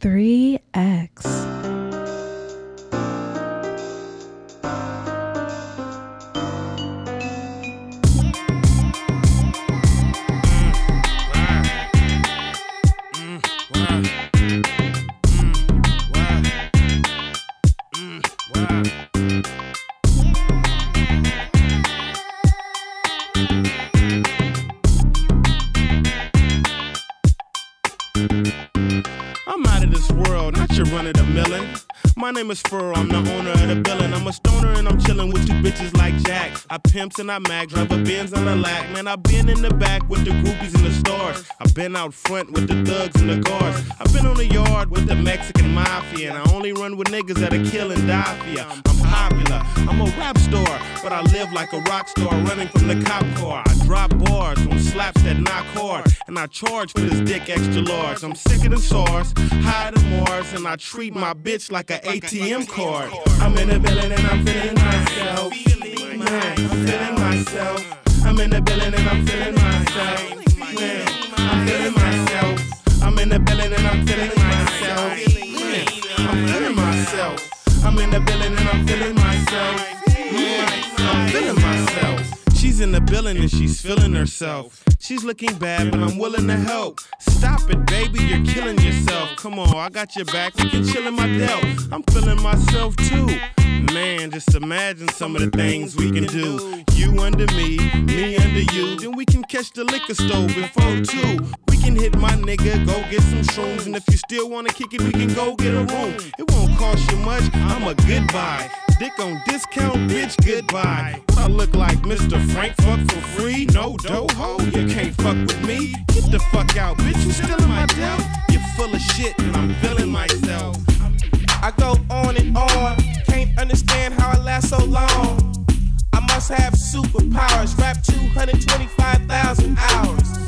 3X. Name I'm I pimps and I mag, drive a Benz on the lack. Man, I been in the back with the groupies in the stores. I been out front with the thugs and the guards. I been on the yard with the Mexican mafia. And I only run with niggas that'll kill and die for ya. I'm popular, I'm a rap star, but I live like a rock star running from the cop car. I drop bars on slaps that knock hard, and I charge for this dick extra large. I'm sick sicker than SARS, higher than Mars, and I treat my bitch like an ATM card. I'm in the building and I'm feeling myself. I'm feeling myself. I'm in the building and I'm feeling myself. Man, I'm feeling myself. I'm in the building and I'm feeling myself. I'm feeling myself. I'm in the building and I'm feeling myself. I'm feeling myself. She's in the building and she's feeling herself. She's looking bad, but I'm willing to help. Stop it, baby, you're killing yourself. Come on, I got your back. We can chill in my delt. I'm feeling myself too. Man, just imagine some of the things we can do. You under me, me under you. Then we can catch the liquor store before two. We can hit my nigga, go get some shrooms. And if you still wanna kick it, we can go get a room. It won't cost you much, I'm a good goodbye. Dick on discount, bitch, goodbye. I look like Mr. Frank, fuck for free. No dough ho, you can't fuck with me. Get the fuck out, bitch, you still in my delt. You're full of shit, and I'm feeling myself. I go on and on, can't understand how I last so long. I must have superpowers, rap 225,000 hours.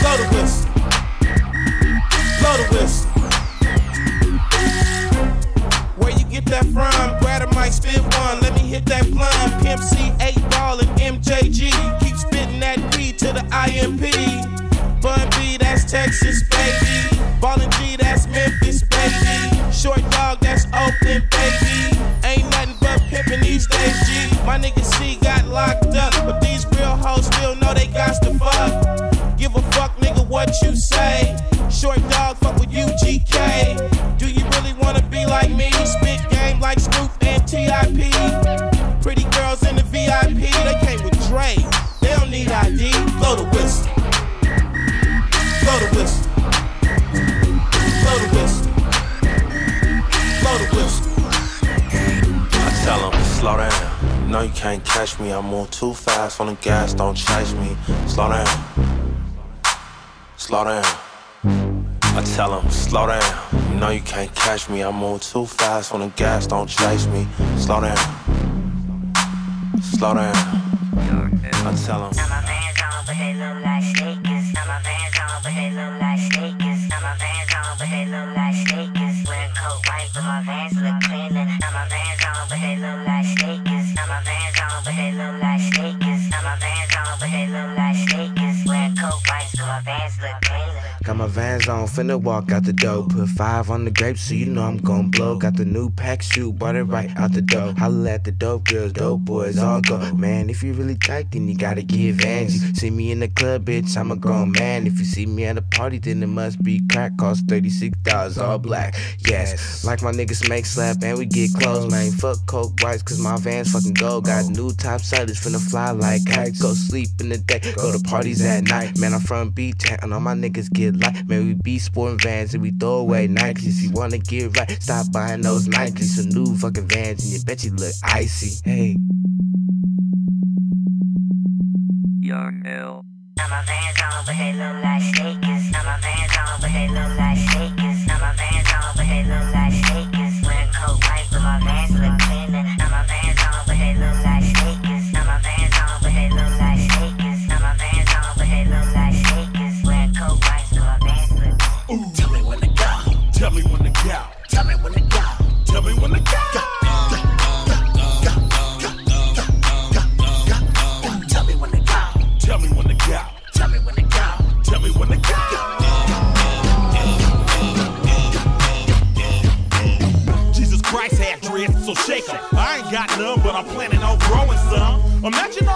Blow the whistle. Blow the whistle. Where you get that from? Grab a mic, spit one. Let me hit that blunt. Pimp C, 8 ball, and MJG. Keep spitting that P to the IMP. Bun B, that's Texas, baby. Ballin' G, that's Memphis, baby. Short dog, that's Oakland, baby. Ain't nothing but pimpin' these days, G. My nigga C got locked up, can't catch me. I move too fast on the gas, don't chase me. Slow down. Slow down. I tell him, slow down. You know you can't catch me. I move too fast on the gas, don't chase me. Slow down. Slow down. I tell him. On, finna walk out the door. Put five on the grapes, so you know I'm gon' blow. Got the new pack shoe, bought it right out the door. Holla at the dope girls, dope boys, all go. Man, if you really tight, then you gotta give. You see me in the club, bitch, I'm a grown man. If you see me at a party, then it must be crack. Cost $36, all black. Yes, like my niggas make slap, and we get close, man. Fuck coke whites, cause my vans fucking go. Got new top sellers, finna fly like kites. Go sleep in the day, go to parties at night. Man, I'm from B-Town, and all my niggas get light. Man, we be sporting vans and we throw away Nikes. You wanna get right, stop buying those Nikes. Some new fucking vans and you bet you look icy. Hey. Young L. I'm a van on, but they look like sneakers. I'm a van on, but they look like sneakers. I'm a van on, but they look like sneakers. Wearing a coat white, but my vans look cleaner. I'm a van on, but they look like Tell me when to go. Tell me when to go. Tell me when to go. go. Tell me when to go. Tell me when to go. Tell me when to go. Jesus Christ had dreads, so shake 'em. I ain't got none, but I'm planning on growing some. Imagine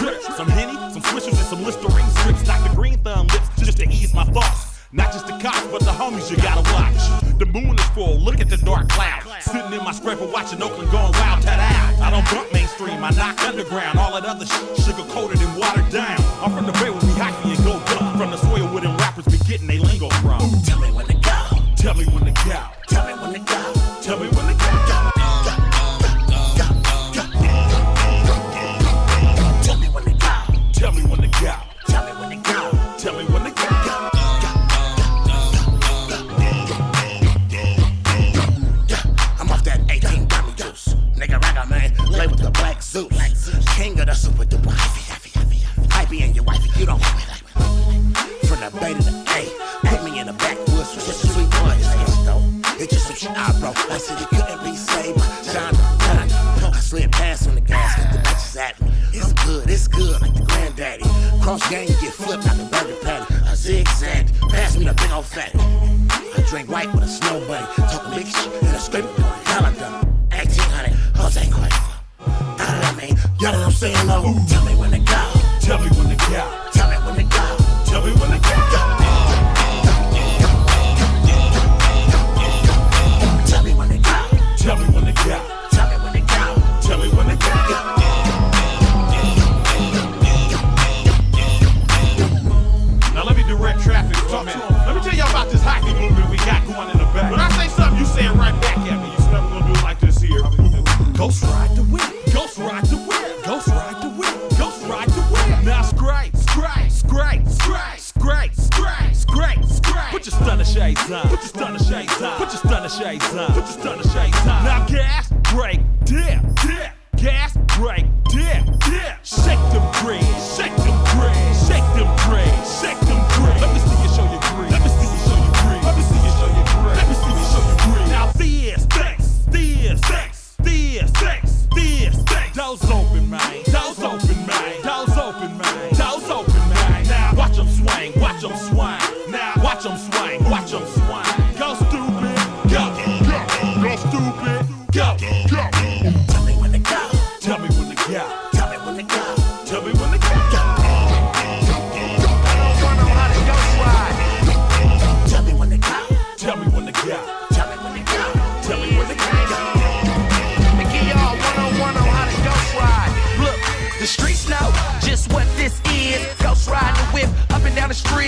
trips. Some Henny, some Swishers, and some Listerine strips. Dr. Green Thumb lips just to ease my thoughts. Not just the cops, but the homies you gotta watch. The moon is full, look at the dark cloud. Sitting in my scraper watching Oakland going wild, ta-da. I don't bump mainstream, I knock underground. All that other shit, sugar coat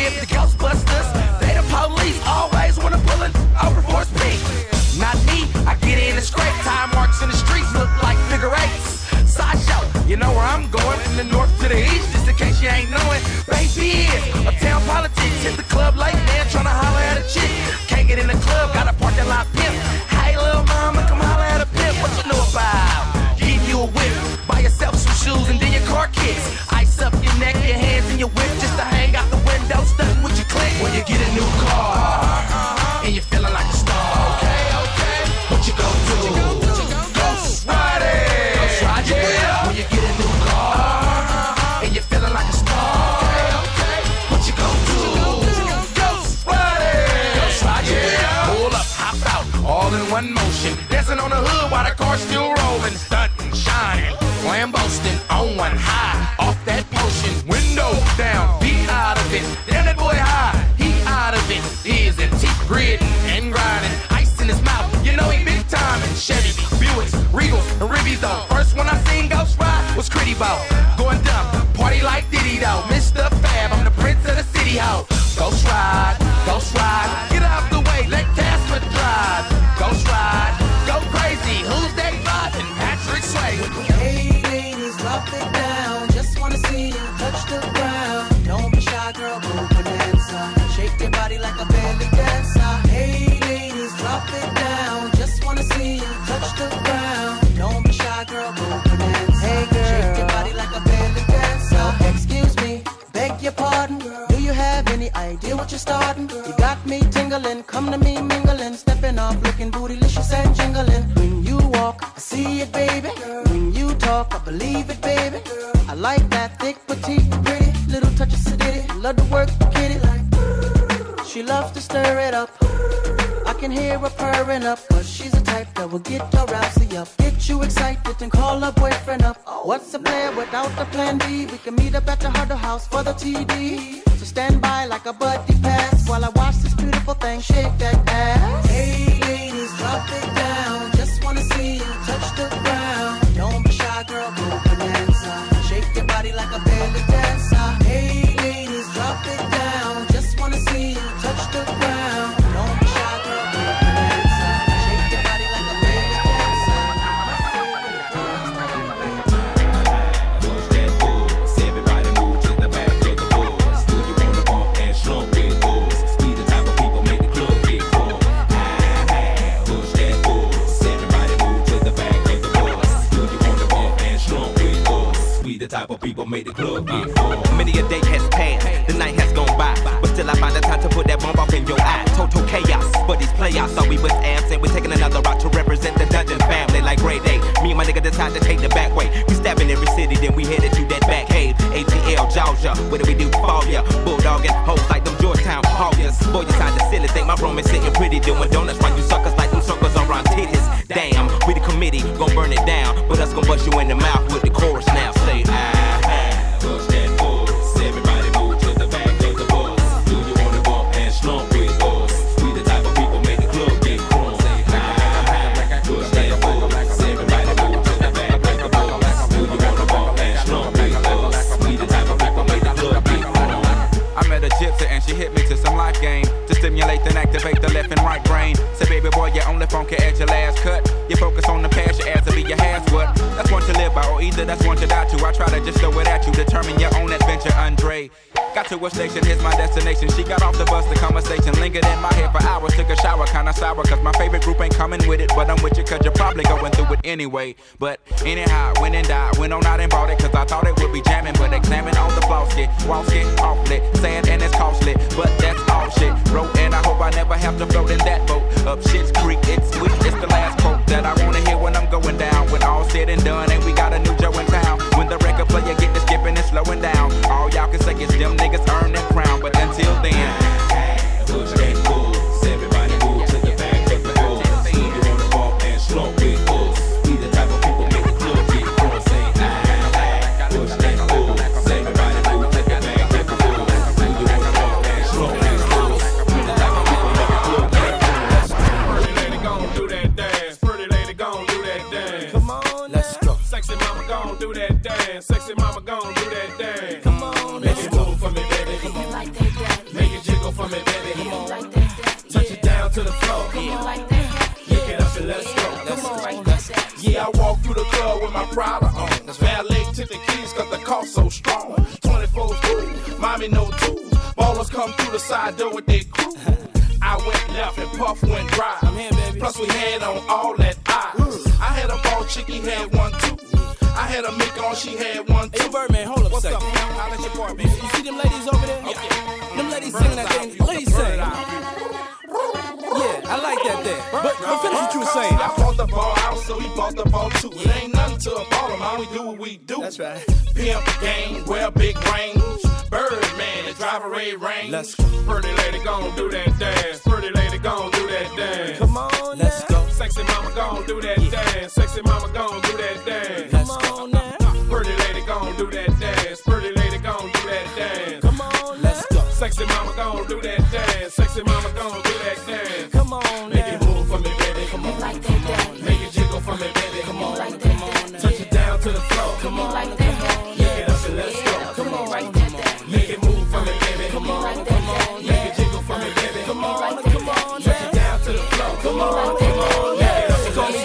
crib, the Ghostbusters. They the police, always wanna pull it over for speed. Not me, I get in the scrape. Time marks in the streets look like figure eights. Sideshow, you know where I'm going. From the north to the east, just in case you ain't knowing. Baby is a town politics. Hit the club late, man, trying to holler about. hear her purring up, cause she's a type that will get your rousey up. Get you excited and call her boyfriend up. What's the plan without the plan B? We can meet up at the Huddle House for the TD. So stand by like a buddy pass while I watch this beautiful thing shake singing that thing. Let sing. Yeah, I like that there. But I'm finish what you were saying. I bought the ball out, so he bought the ball too. It ain't nothing to a baller, man. We do what we do. That's right. Pimp game, wear big range. Birdman, the driver a range. Let's go. Pretty lady gon' do that dance. Pretty lady gon' do that dance. Come on, let's go. Sexy mama gon' do that yeah. dance. Sexy mama gon' do that dance. Let's Come on go. now. Pretty lady gon' do that dance. Pretty lady do that dance. Sexy mama gon' do that dance. Come on, make it move for me, baby. Come on, like that, that. Make it jiggle for me, baby. Come on, like that, that. Touch it down to the floor. Come on, like that, that. It up and let's go. Come on, right that, that. Make it move for me, baby. Come on, like that. Make it jiggle for me, baby. Come on, like that, that. Touch down to the floor. Come on, come on, yeah. Call me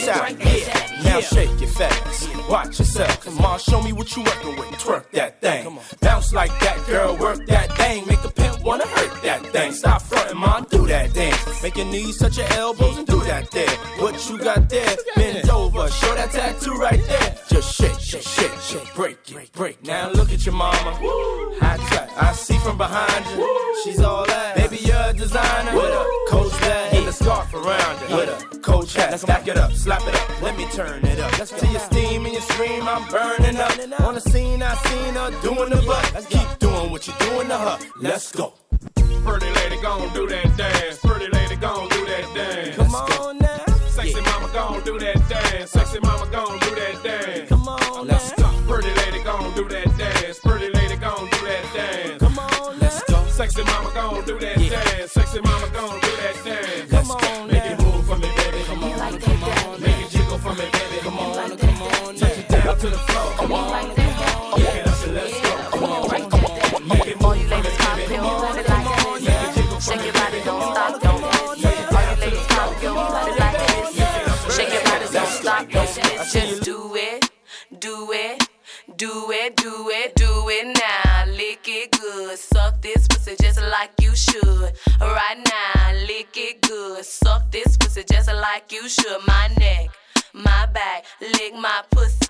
yeah. Now shake it fast. Watch yourself. Come on, show me what you working with. Twerk that thing. Bounce like that, girl. Work that thing. Make a pimp wanna hurt that thing. Stop frontin', mom. Do that dance. Make your knees touch your elbows and do that there. What you got there? Bend over. Show that tattoo right there. Just shake, shake, shake, shake. Break it, break. Now look at your mama. High track. I see from behind you. She's all that. Baby, you're a designer. Bag and a scarf around her. With a coach hat. Let's it up, slap it up. Let me turn it up. Let's till you steam and you scream. I'm burning up. On the scene, I seen her doing the butt. Let's keep doing what you're doing to her. Let's go. Pretty lady gon' do that dance. Pretty lady gon' do that dance. Come on now. Sexy mama gon' do that dance. Sexy mama gon' do that dance. Come on Let's go. Pretty lady gon' do that dance. Pretty lady gon' do that dance. Come on Let's go. Sexy mama gon' do that dance. Sexy mama to the floor. Come on. Get up. Make it it jiggle Shake your body, don't stop, don't miss. All you ladies body like this. Shake your body, don't stop, don't miss. Just do it, do it, do it, do it, do it now. Lick it good, suck this pussy just like you should. Right now, lick it good, suck this pussy just like you should. My neck, my back, lick my pussy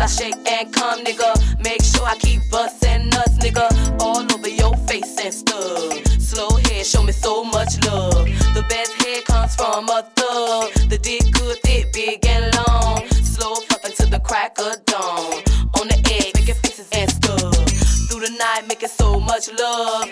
till I shake and come, nigga. Make sure I keep bustin' nuts, nigga, all over your face and stuff. Slow head, show me so much love. The best head comes from a thug. The dick good, thick, big and long. Slow fucking to the crack of dawn. On the edge, making faces and stuff. Through the night, making so much love.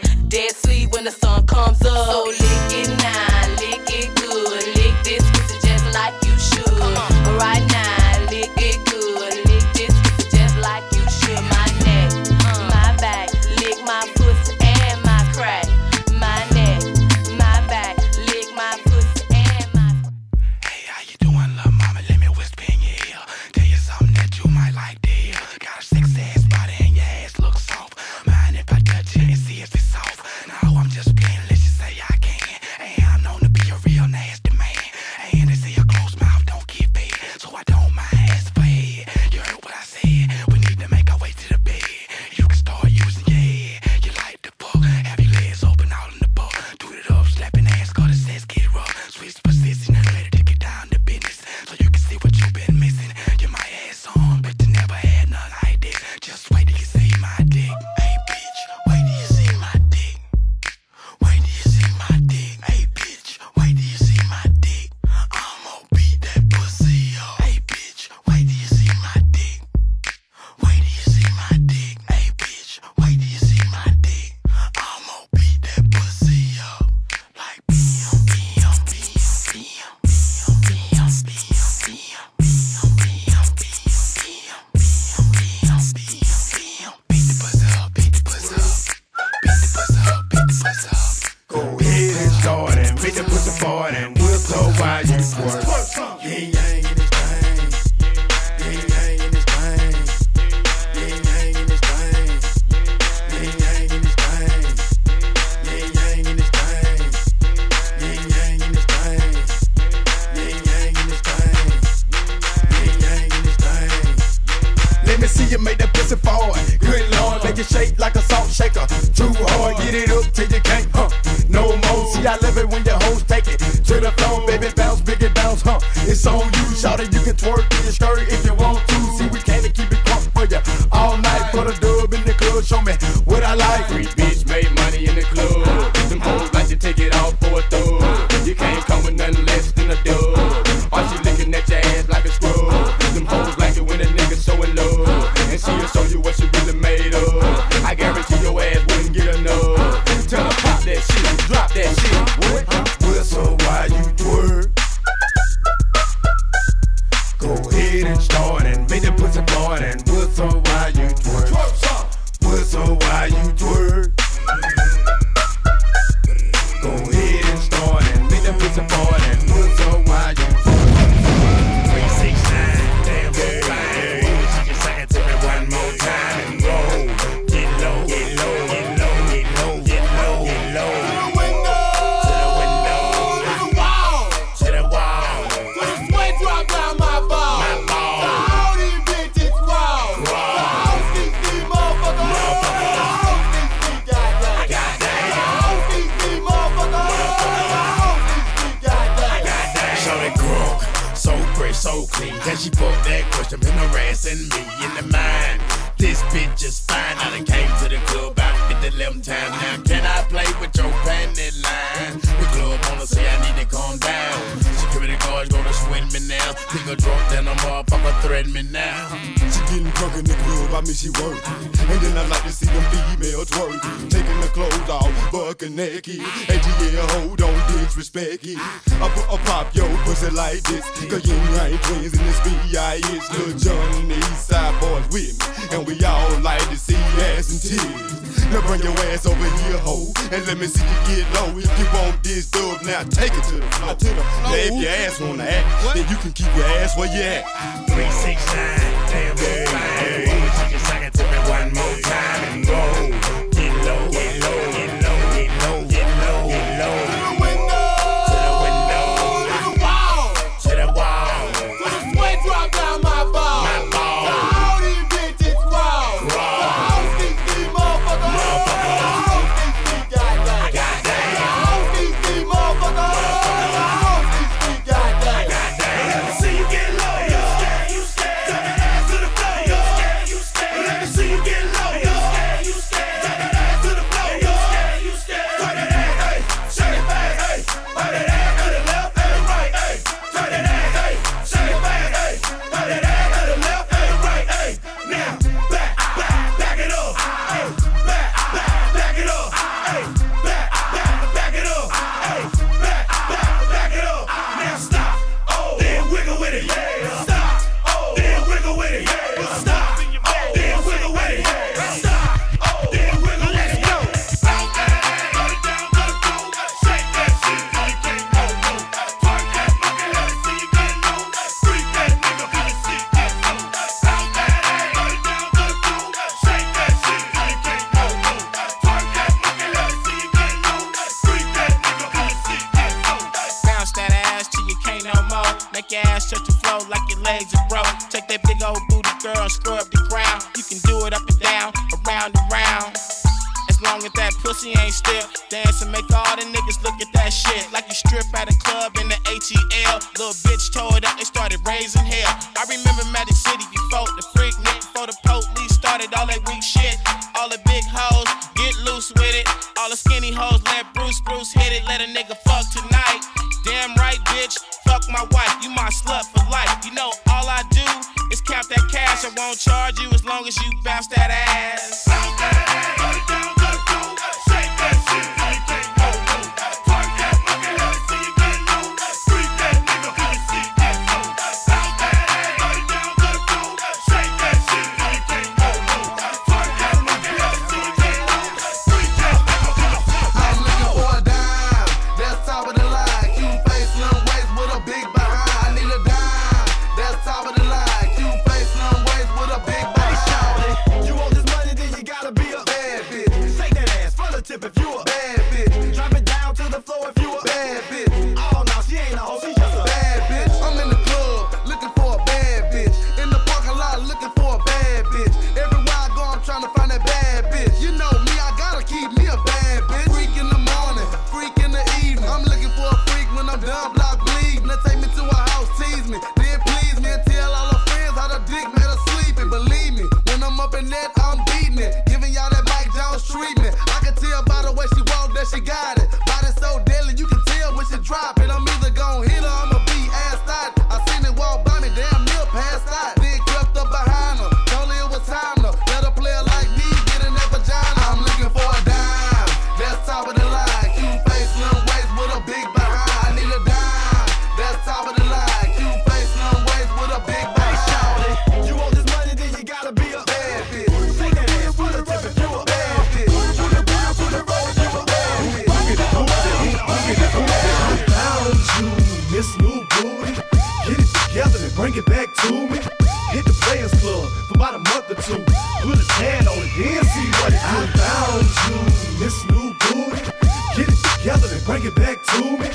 Back to me.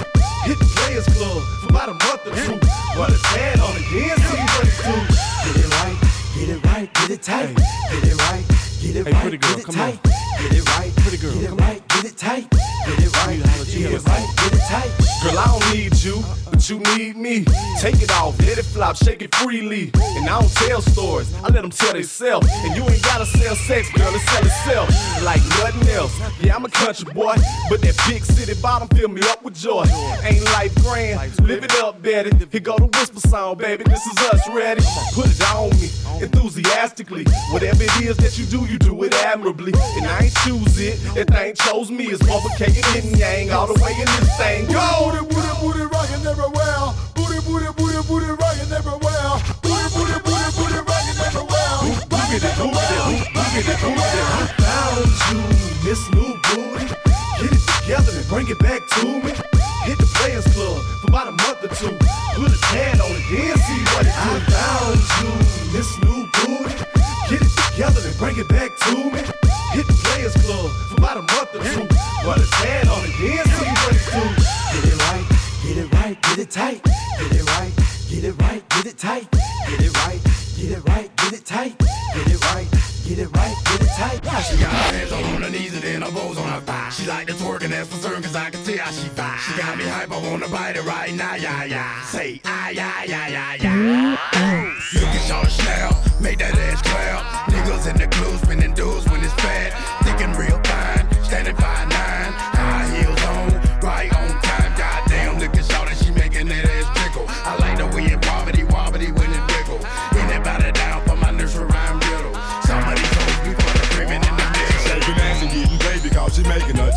Hit the Players Club for about a month or two. Put a tan on it, then see what it do. Get it right, get it right, get it tight. Get it right, get it Hey, right, pretty girl, get it come on. tight. Get it right, pretty girl, get it right, get it tight. Get it right, get it right, get it tight. Girl, I don't need you, you need me. Take it off, let it flop, shake it freely. And I don't tell stories, I let them tell themselves. And you ain't gotta sell sex, girl, it sell itself like nothing else. Yeah, I'm a country boy, but that big city bottom fill me up with joy. Ain't life grand, live it up, Betty. Here go the whisper song, baby. This is us, ready? Put it on me, enthusiastically. Whatever it is that you do, you do it admirably. And I ain't choose it, that thing chose me. It's motherfucking Ying Yang all the way in this thing. Go! Booty, booty, booty, rockin' everywhere. Booty, booty, booty, booty, rockin' everywhere. Booty, booty, booty, booty, rockin' everywhere. Boogity, boogity, boogity, boogity. I found you, Miss New Booty. Get it together and bring it back to me. Hit the Players Club for about a month or two. Put a tan on it, then see what it do. I found you, Miss New Booty. Get it together and bring it back to me. Hit the Players Club for about a month or two. Put a tan on it, then see what it do. Get it right, get it right, get it tight. Get it right, get it right, get it tight. Get it right, get it right, get it tight. Get it right, get it right, get it tight. She got her hands all on her knees and then her bows on her thigh. She like to twerk and that's for certain cause I can tell how she fine. She got me hype, I wanna bite it right now, yeah, yeah. Say, ah, yeah, yeah, yeah, yeah. Look at y'all snap, make that ass clap. Niggas in the club spinning dudes when it's fat. Thinking real fine, standing by nine.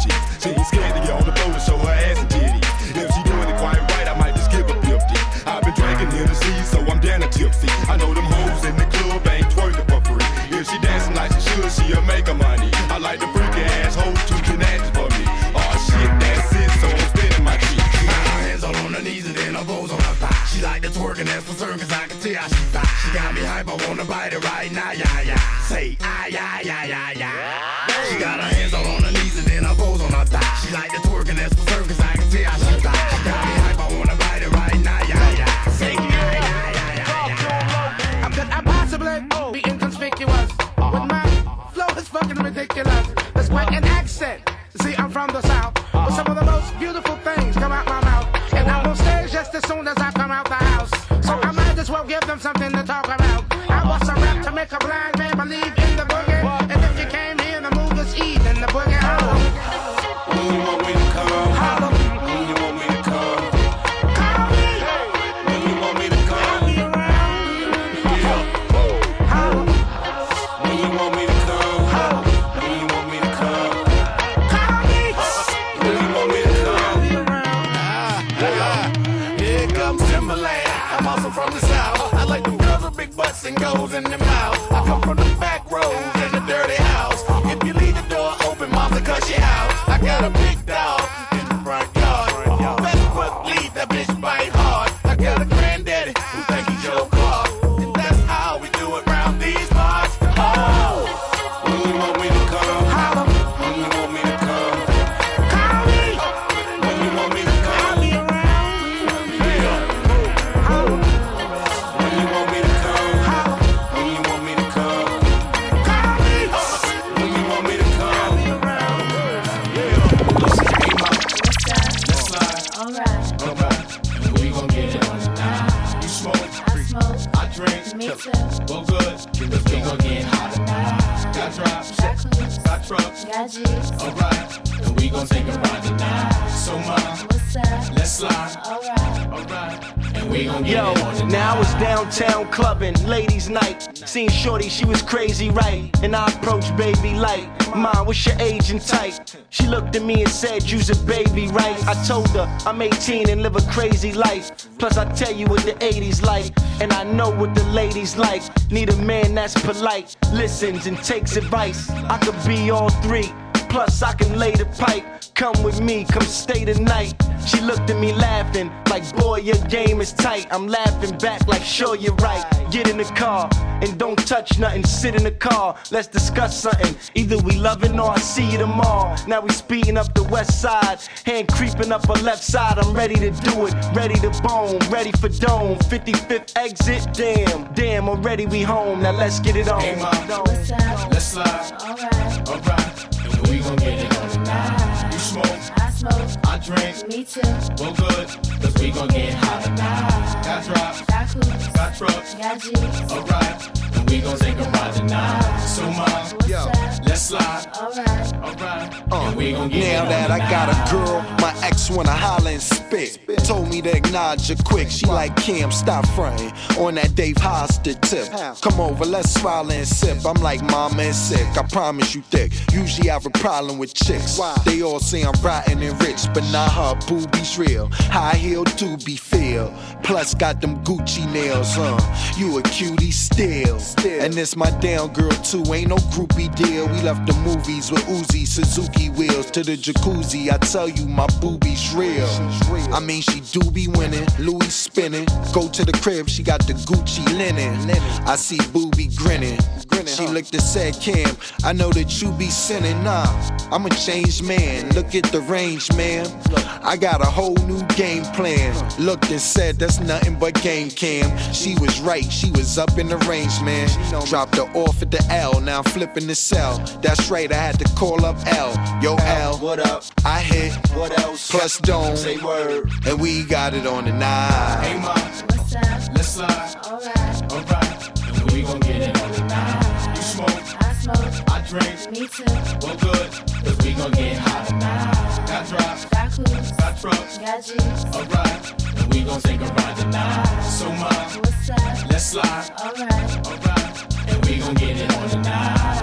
Cheeks. She ain't scared to get on the floor to show her ass and titties. If she doing it quite right, I might just give her 50. I've been drinking Hennessy, so I'm down to tipsy. I know them hoes in the club ain't twerking for free. If she dancing like she should, she'll make her money. I like the freaky ass hoes too tenacity for me. Oh shit, that's it, so I'm spinning my cheeks. Her hands all on her knees and then her bows on her thigh. She like to twerk and that's for certain cause I can tell how she fine. She got me hype, I wanna bite it right now, yeah, yeah. Say, ah, yeah, yeah, yeah, yeah. She got her hands all on her knees bows on her thigh. She like to twerk and that's for cause I can tell she fine. She got me hype, I wanna bite it right now, yeah, yeah. Ah, yeah, yeah, yeah, yeah. How could I possibly be inconspicuous? With my flow is fucking ridiculous. There's quite an accent. See, I'm from the south, but some of the most beautiful things come out my mouth. And I'm on stage just as soon as I come out the house. So I might as well give them something to talk about. I was a rap to make a blind man believe in the You. want I told her I'm 18 and live a crazy life. Plus, I tell you what the 80s like, and I know what the ladies like. Need a man that's polite, listens and takes advice. I could be all three. Plus, I can lay the pipe. Come with me, come stay the night. She looked at me laughing, like, boy, your game is tight. I'm laughing back, like, sure, you're right. Get in the car and don't touch nothing. Sit in the car, let's discuss something. Either we loving or I see you tomorrow. Now we speeding up the west side, hand creeping up her left side. I'm ready to do it, ready to bone, ready for dome. 55th exit, damn, damn, already we home. Now let's get it on. Hey, mom. Let's slide. Alright. Alright. And we gon' get it on tonight. You smoke. I smoke. I drink. Me too. Well, good. Cause we gon' get hot tonight. Got drops. Got coops. Got trucks. Got G's. Alright. And we gon' take a ride tonight. So, mom. Yo. Let's slide. Alright. Alright. and we gon' get Now on that I got a girl, my ex wanna holler and spit. Told me to acknowledge her quick. She like Kim, stop fronting on that Dave Hosted tip. Come over, let's swallow and sip. I'm like mama and sick. I promise you thick. Usually I have a problem with chicks. They all say I'm rotten and rich, but not her boobies real. High heel do be feel. Plus got them Gucci nails, huh? You a cutie still. And this my down girl too. Ain't no groupie deal. We left the movies with Uzi, Suzuki wheels to the jacuzzi. I tell you, my boobies real. I mean, she do be winning, Louis spinning. Go to the crib, she got the Gucci linen. I see booby grinning. She looked and said, Kim, I know that you be sinning. Nah, I'm a changed man. Look at the range, man. I got a whole new game plan. Looked and said, that's nothing but game cam. She was right, she was up in the range, man. Dropped her off at the L, now I'm flipping the cell. That's right, I had to call up L. Yo, L, what up? I hit, what else? Plus Dome, say word. And we got it on the night. Hey, mom. What's up? Let's slide. Alright. Alright. And we gon' get it on tonight. You smoke. I smoke. I drink. Me too. Well, good. Cause we gon' get hot tonight got drops, got clues, got trucks, got alright. And we gon' take a ride tonight. So much, what's up? Let's slide, alright, alright. And we gon' get it on tonight.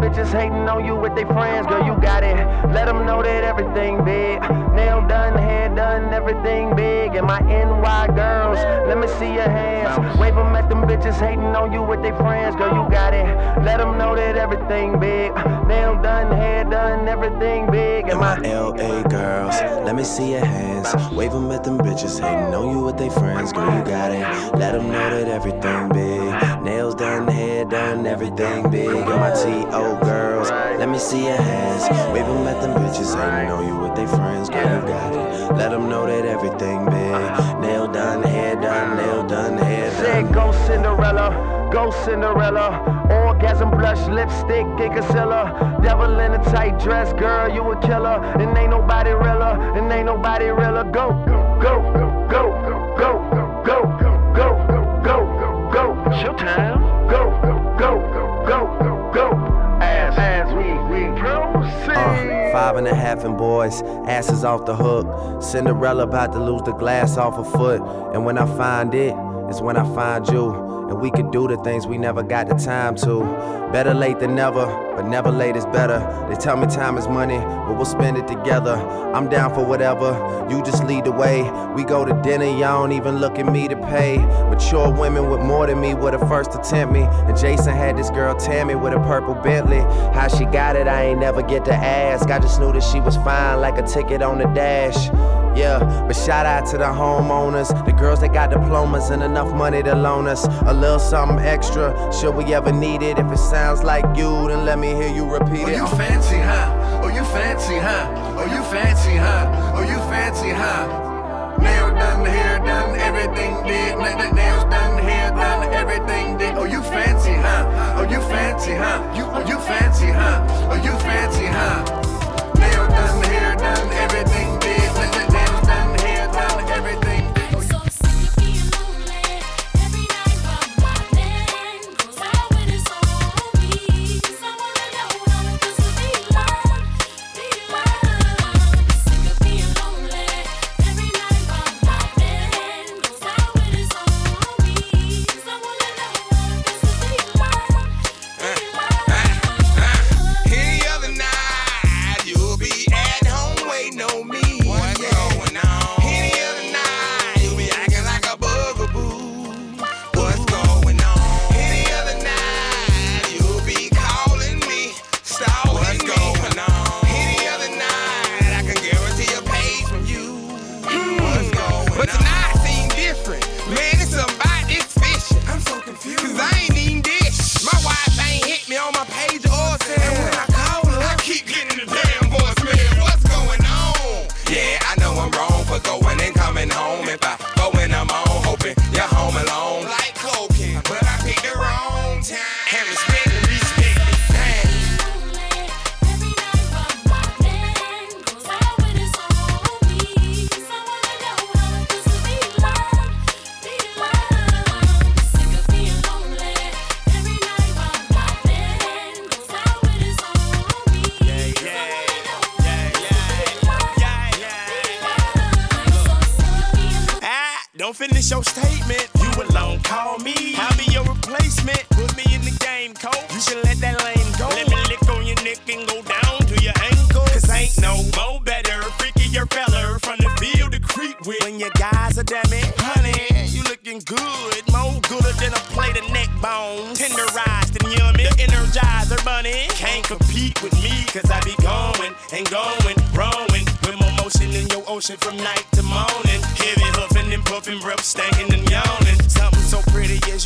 bitches hating on you with their friends, girl, you got it. Let them know that everything big. Nail done, and everything be and my NY girls, let me see your hands. Wave 'em at them bitches hating on you with their friends. Girl, you got it. Let 'em know that everything big. Nail done, hair done, everything big. And my LA girls, let me see your hands. Wave 'em at them bitches, hating on you with they friends. Girl, you got it. Let 'em know that everything big. Nails done, hair done, everything big. And my T.O. girls, let me see your hands. Wave 'em at them bitches, hating on you with they friends. Girl, you got it. Let 'em know that everything big. Nail done, hair done, nail done, hair done. Said go Cinderella, go Cinderella. Orgasm blush, lipstick, and concealer. Devil in a tight dress, girl, you a killer. And ain't nobody realer, and ain't nobody realer. Go, go, go, go, go, go, go, go, go. Showtime. Go, go, go, go. Five and a half and boys, asses off the hook. Cinderella about to lose the glass off her foot. And when I find it, it, is when I find you. And we could do the things we never got the time to. Better late than never, but never late is better. They tell me time is money, but we'll spend it together. I'm down for whatever, you just lead the way. We go to dinner, y'all don't even look at me to pay. Mature women with more than me were the first to tempt me. And Jason had this girl Tammy with a purple Bentley. How she got it, I ain't never get to ask. I just knew that she was fine, like a ticket on the dash. Yeah, but shout out to the homeowners, the girls that got diplomas and enough money to loan us a little something extra. Should we ever need it? If it sounds like you, then let me hear you repeat oh, it. Oh, you fancy, huh? Oh, you fancy, huh? Oh, you fancy, huh? Oh, you fancy, huh? Nail done, hair done, everything did. Nails done, hair done, everything did. Oh, you fancy, huh? Oh, you fancy, huh? You, oh, you fancy, huh? Oh, you fancy, huh?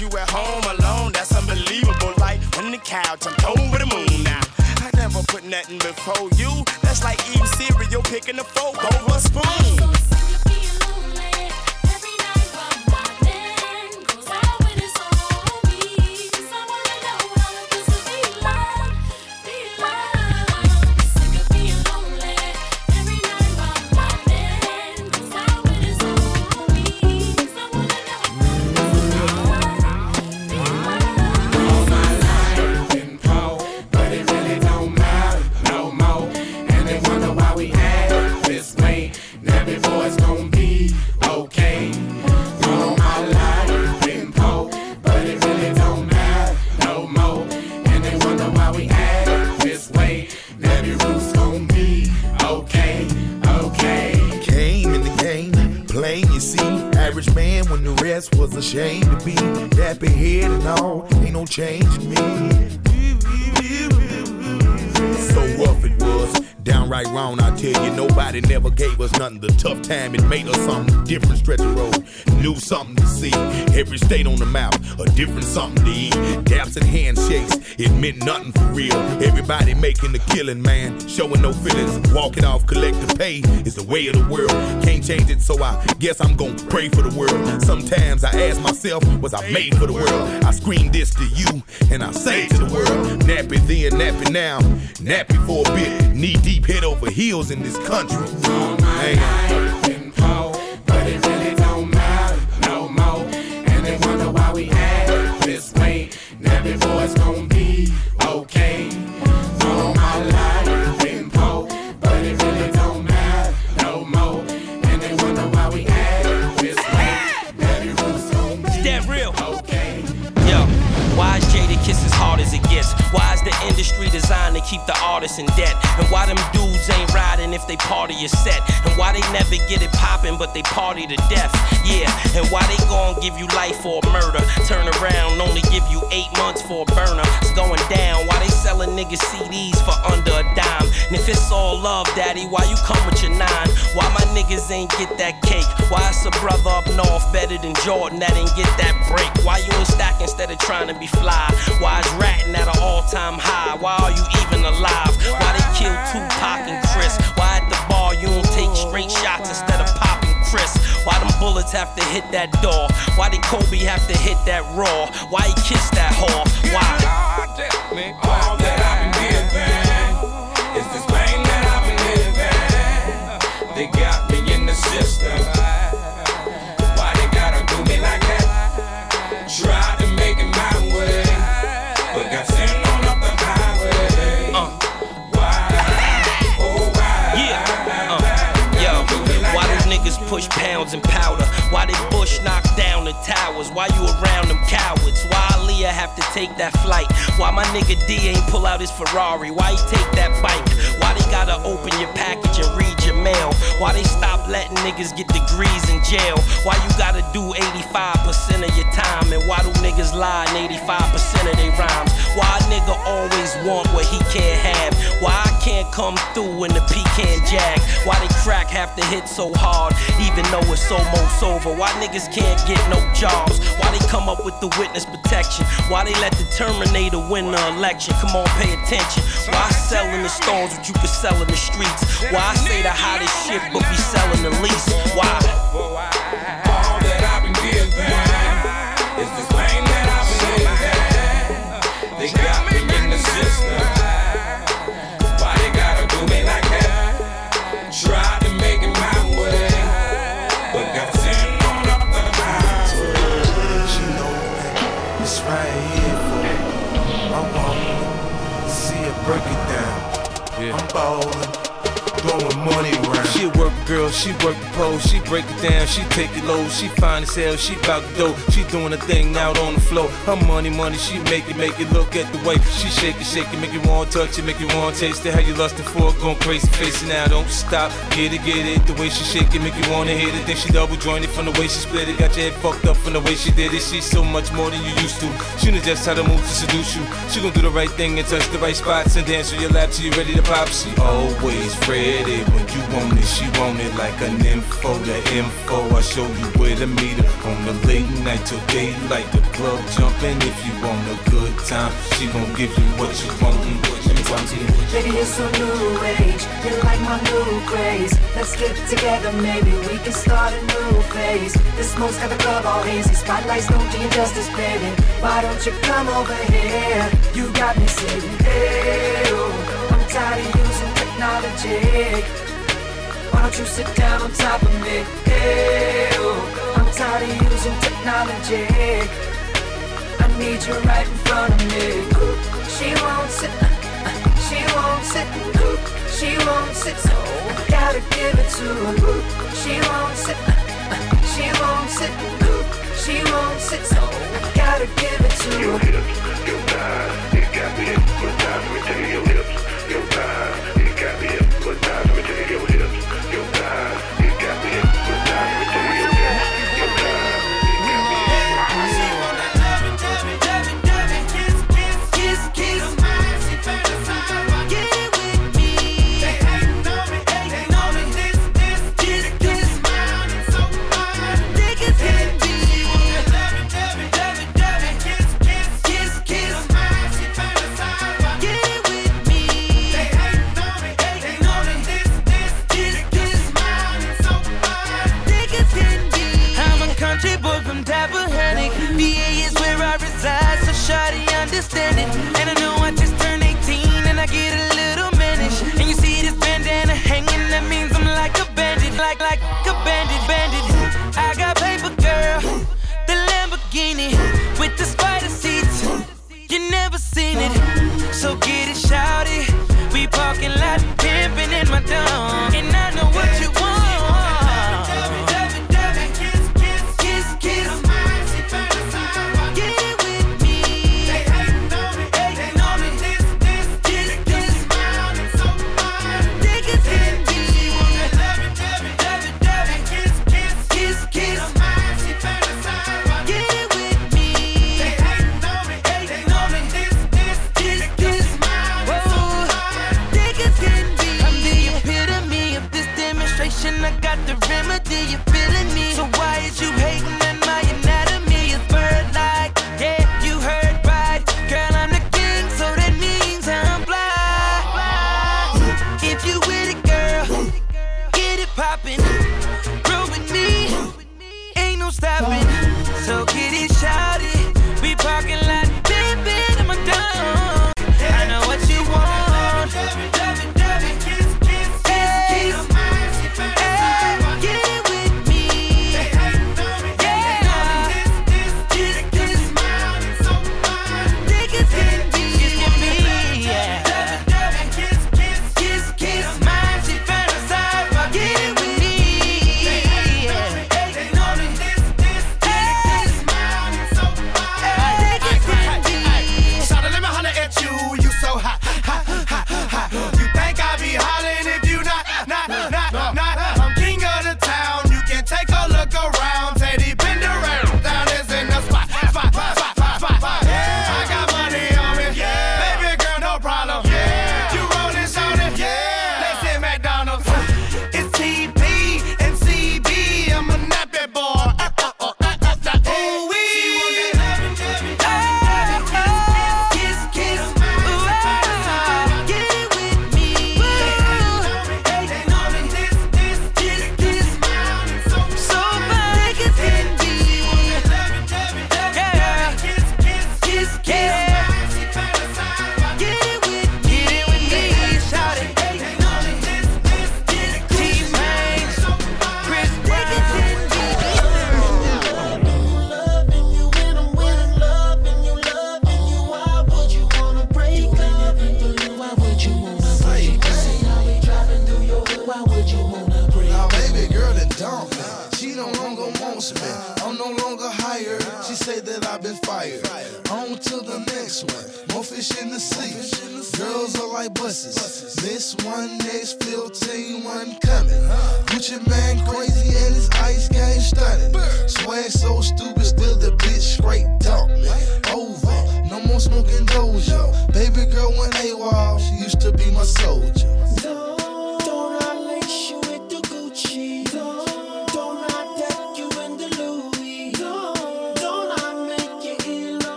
You at home alone. That's unbelievable. Like when the cow jumped over the moon now. I never put nothing before you. That's like eating cereal, picking a fork over a spoon. Different something to eat. Daps and handshakes, it meant nothing for real. Everybody making the killing, man, showing no feelings. Walking off, collect the pay is the way of the world. Can't change it, so I guess I'm gonna pray for the world. Sometimes I ask myself, was I made for the world? I scream this to you, and I say to the world, nappy then, nappy now, nappy for a bit. Knee deep, head over heels in this country. But they party to death? Yeah, and why they gon' give you life for murder? Turn around, only give you eight months for a burner. It's going down. Why they selling niggas CDs for under a dime? And if it's all love, daddy, why you come with your nine? Why my niggas ain't get that cake? Why it's a brother up north better than Jordan that ain't get that break? Why you ain't stack instead of trying to be fly? Why is ratting at an all-time high? Why are you even alive? Why they kill Tupac and Chris? Why bullets have to hit that door? Why did Kobe have to hit that raw? Why he kissed that whore? Why? Come through in the pecan jag? Why they crack have to hit so hard, even though it's almost over? Why niggas can't get no jobs? Why they come up with the witness protection? Why they let the Terminator win the election? Come on, pay attention. Why sell in the stores what you can sell in the streets? Why I say the hottest shit but be selling the least? Why? Girl, she work the pole, she break it down, she take it low, she fine as hell, she bout the dough, she doing a thing out on the floor. Her money, money, she make it, make it look at the way she shake it, shake it, make you want to touch it, make you want to taste it. How you lustin' for it, going crazy, facing now, don't stop, get it, get it. The way she shake it, make you wanna hit it. Then she double jointed from the way she split it, got your head fucked up from the way she did it. She's so much more than you used to. She knows just how to move to seduce you. She gon' do the right thing and touch the right spots and dance on your lap till you ready to pop. She always ready when you want it. She want it like an info, the info. I show you where to meet her on the late night till daylight. The club jumping if you want a good time. She gon' give you what you want. What you want. Baby, you're so new age. You like my new craze. Let's get together, maybe we can start a new phase. The smoke's got the club all hazy. Spotlights don't do you justice, baby. Why don't you come over here? You got me saying, hey, oh, I'm tired of using technology. Why don't you sit down on top of me? Hey, oh, I'm tired of using technology. I need you right in front of me. She won't sit. She won't sit. She won't sit. So I gotta give it to her. She won't sit. She won't sit. She won't sit. So I gotta give it to her. Your hips, your thighs, it got me hypnotized. Me tell your hips, your thighs,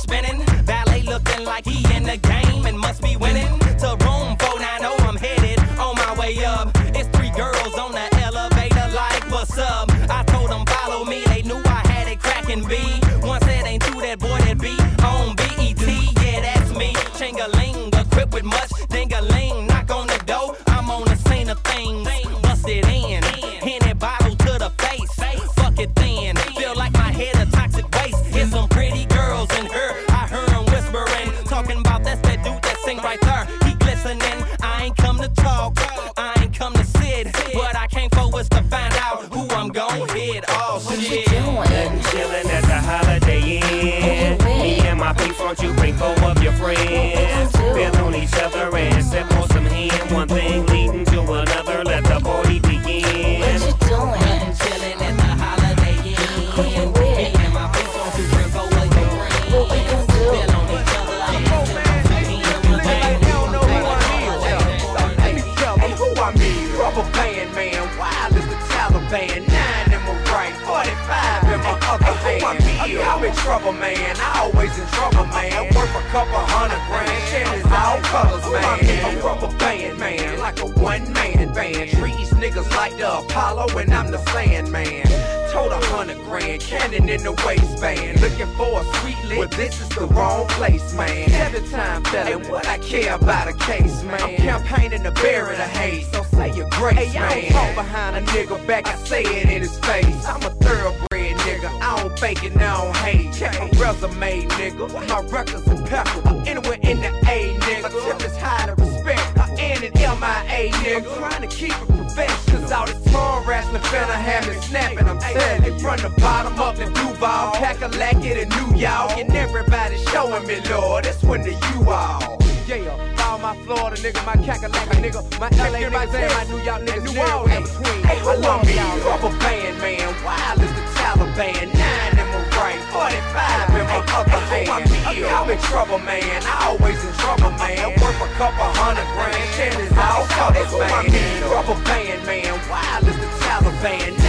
spinning. Ballet looking like he in the game and must be the waistband. Looking for a sweet lick, this is the wrong place, man. Seven time felon, and what I care about a case, man. I'm campaigning the bear of the haze, so say your grace, hey, man. I don't fall behind a nigga back, I say it in his face. I'm a thoroughbred nigga, I don't fake it, I don't hate. Check my resume, nigga, my records impeccable. Anywhere in the A, nigga, my tip is high to respect. I end in MIA, nigga. I'm trying to keep it professional, cause all this tongue wrestling finna have me snapping. I'm telling from the bottom up and Cadillac in a new y'all. And everybody showing me, Lord, it's one to you all. Yeah, all my Florida nigga, my Cadillac nigga, my LA nigga, my New York nigga, New Orleans. Hey, who want me? a band, man, wild as the Taliban. Nine in my right, 45 in my other hand. I'm in trouble, man. I always in trouble, man. Worth a couple hundred grand. Chances all covers, man. a band, man, wild as the Taliban.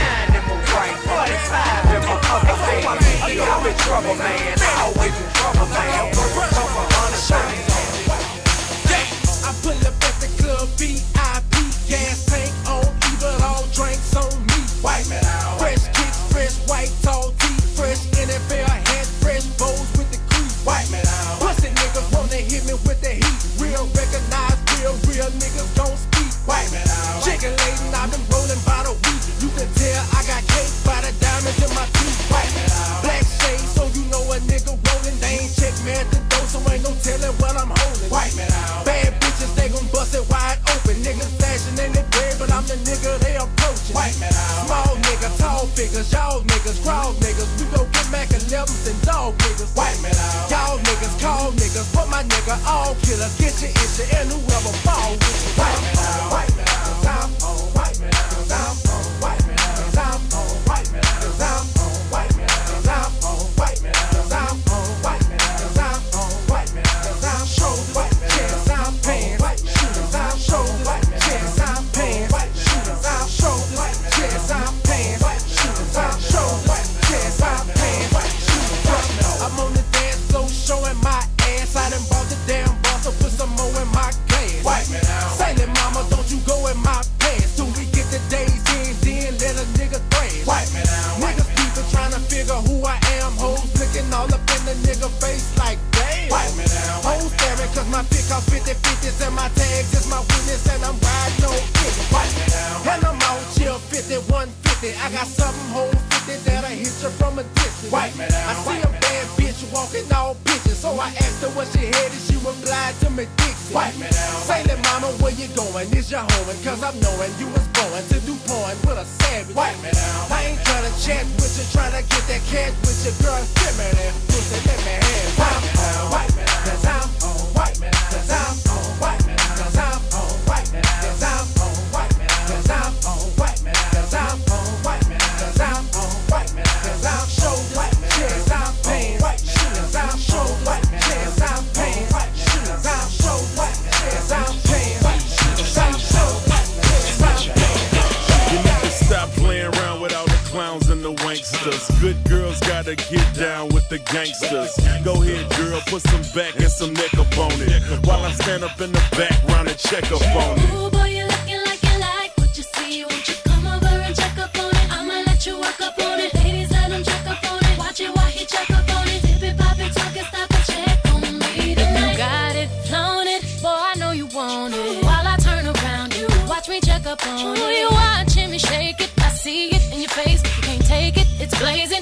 It's blazing.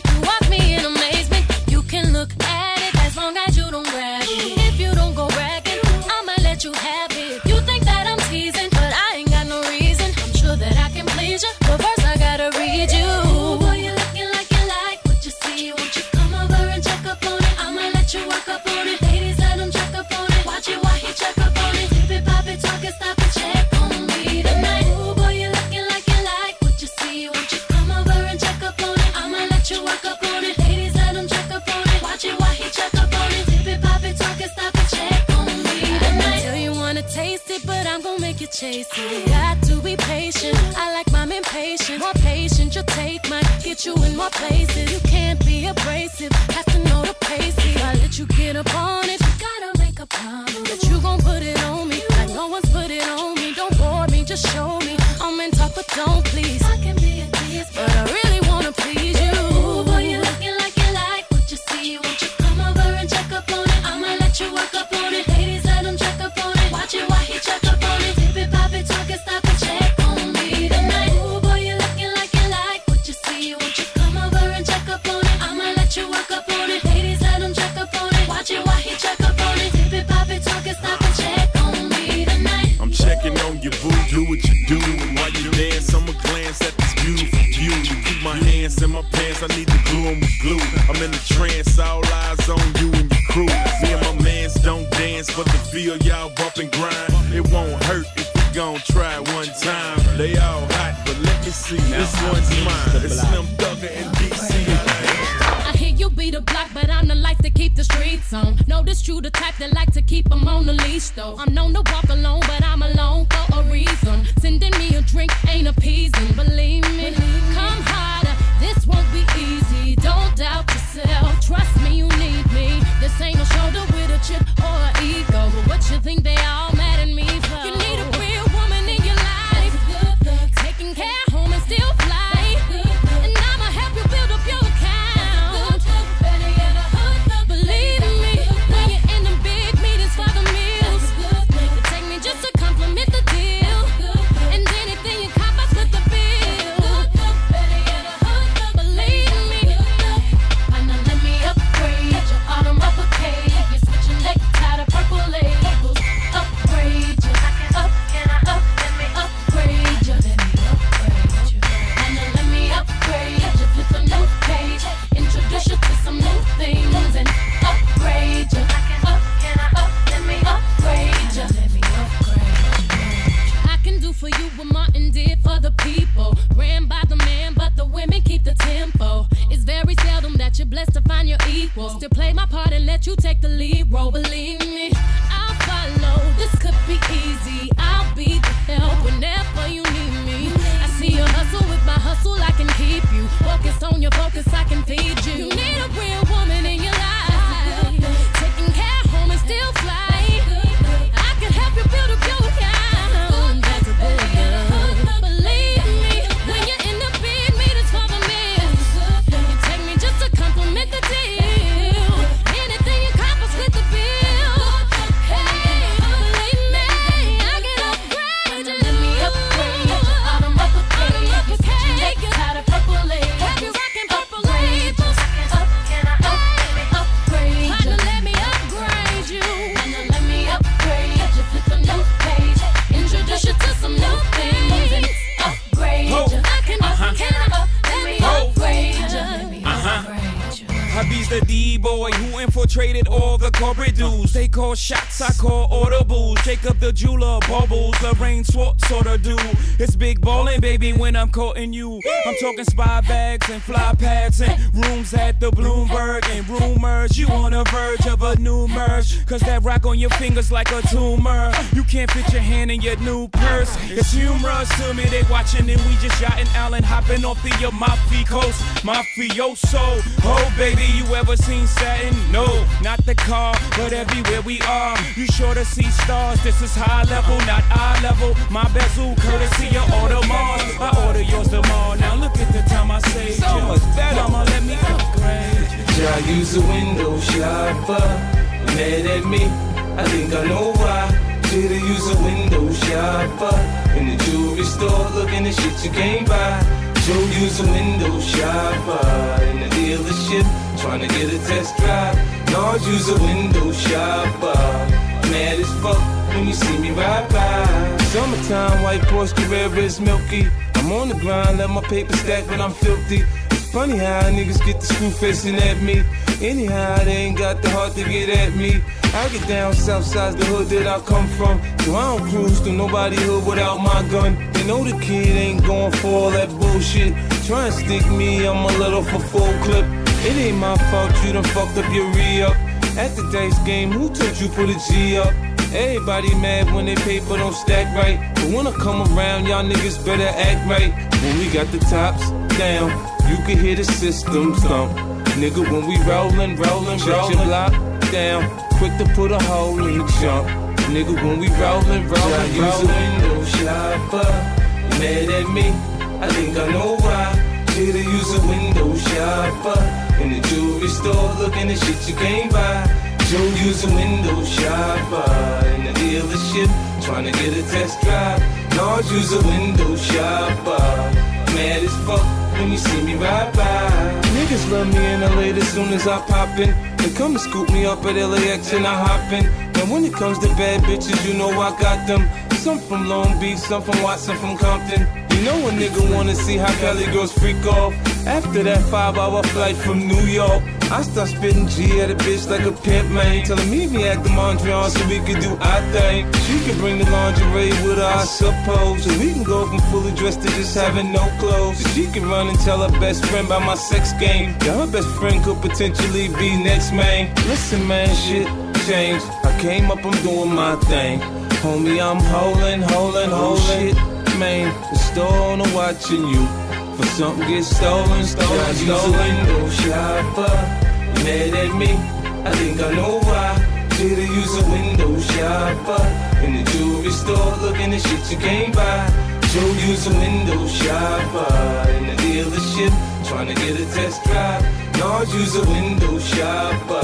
Baby, when I'm courting you. I'm talking spy bags and fly pads and rooms at the Bloomberg and rumors. You on the verge of a new merge. Cause that rock on your fingers like a tumor. You can't fit your hand in your new purse. It's humorous to me, they watching and we just yachting Allen hopping off the uh, Amalfi Coast. Mafioso, oh baby, you ever seen satin? No, not the car, but everywhere we are. You sure to see stars, this is high level, not eye level. My bezel, courtesy of Audemars. I order yours tomorrow. Now look at the time I saved So you. much better. Mama, let me upgrade. I use a window shopper. Mad at me, I think I know why. Shoulda use a window shopper. In the jewelry store, looking at shit you can't buy. Joe use a window shopper. In the dealership, trying to get a test drive. Nars use a window shopper. Mad as fuck when you see me ride by. Summertime, white Porsche Carrera is milky. I'm on the grind, let my paper stack, but I'm filthy. Funny how niggas get the screw facing at me. Anyhow, they ain't got the heart to get at me. I get down south side the hood that I come from. So I don't cruise through nobody hood without my gun. They know the kid ain't going for all that bullshit. Try and stick me, I'm a little for full clip. It ain't my fault you done fucked up your re-up. At the dice game, who told you put a G up? Everybody mad when they paper don't stack right. But when I come around, y'all niggas better act right. When we got the tops down, you can hear the system thump. Nigga, when we rollin', rollin', rollin', your block down. Quick to put a hole in the jump. Nigga, when we rollin', rollin', use a window shopper. Mad at me, I think I know why. Shoulda use a window shopper. In the jewelry store, looking at shit you can't buy. Joe use a window shopper. Dealership, trying to get a test drive. Nars use a window shopper. Mad as fuck when you see me ride by. Niggas love me in LA as soon as I pop in. They come and scoop me up at LAX and I hop in. And when it comes to bad bitches, you know I got them. Some from Long Beach, some from Watson, from Compton. You know a nigga wanna see how Cali girls freak off. After that five hour flight from New York, I start spitting G at a bitch like a pimp, man. Tell me me at the Mondrian so we can do our thing. She can bring the lingerie with her, I suppose. So we can go from fully dressed to just having no clothes. So she can run and tell her best friend about my sex game. Yeah, her best friend could potentially be next, man. Listen, man, shit changed. I came up, I'm doing my thing. Homie, I'm holding, holding, oh, holding. Shit, man, the store owner watching you. For something get stolen, stolen, stolen. window shopper. Mad at me, I think I know why. Shoulda use a window shopper. In the jewelry store, looking at shit you can't buy. Joe use a window shopper. In the dealership, trying to get a test drive. Nars use a window shopper.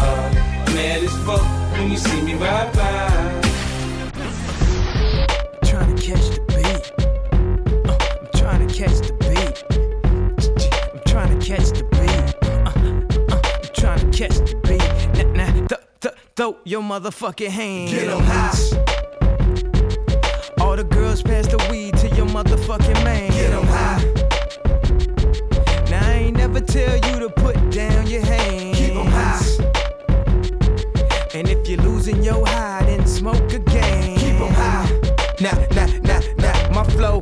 Mad as fuck when you see me ride by. Throw your motherfucking hands. Get 'em high. All the girls pass the weed to your motherfucking man. Get 'em high. Now I ain't never tell you to put down your hands. Keep 'em high. And if you're losing your high, then smoke again. Keep 'em high. Nah, nah,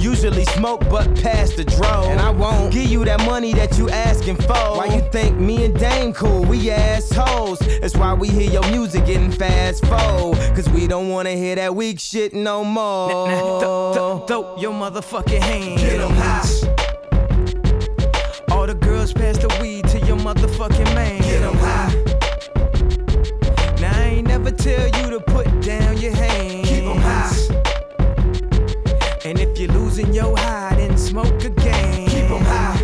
usually smoke, but pass the dro. And I won't give you that money that you asking for. Why you think me and Dame cool? We assholes. That's why we hear your music getting fast forward. Cause we don't wanna hear that weak shit no more. Throw, throw your motherfucking hands. Get 'em high. All the girls pass the weed to your motherfucking man. Get 'em high. Now I ain't never tell you to put down your hands. Keep 'em high. And if you're losing your high, then smoke again. Keep 'em high.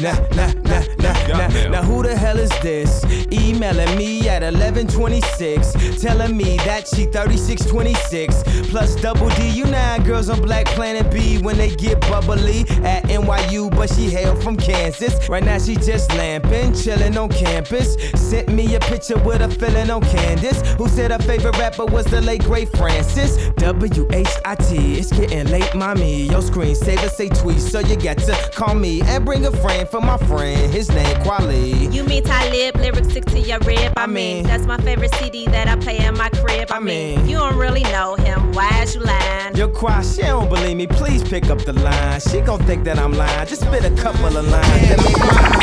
Nah, nah, nah, nah, nah. Now who the hell is this? Emailing me at 1126, telling me that she 3626 plus double D. You know girls on Black Planet B when they get bubbly at NYU, but she hail from Kansas. Right now she just lamping, chilling on campus. Sent me a picture with a feeling on Candace, who said her favorite rapper was the late great Francis. W H I T. It's getting late, mommy. Your screensaver say tweet, so you got to call me and bring a friend for my friend. His name Kweli. You mean Talib, lyrics stick to rib. I, mean, that's my favorite CD that I play in my crib. I, mean, you don't really know him. Why is you lying? Yo, Qua, she don't believe me. Please pick up the line. She gon' think that I'm lying. Just spit a couple of lines. my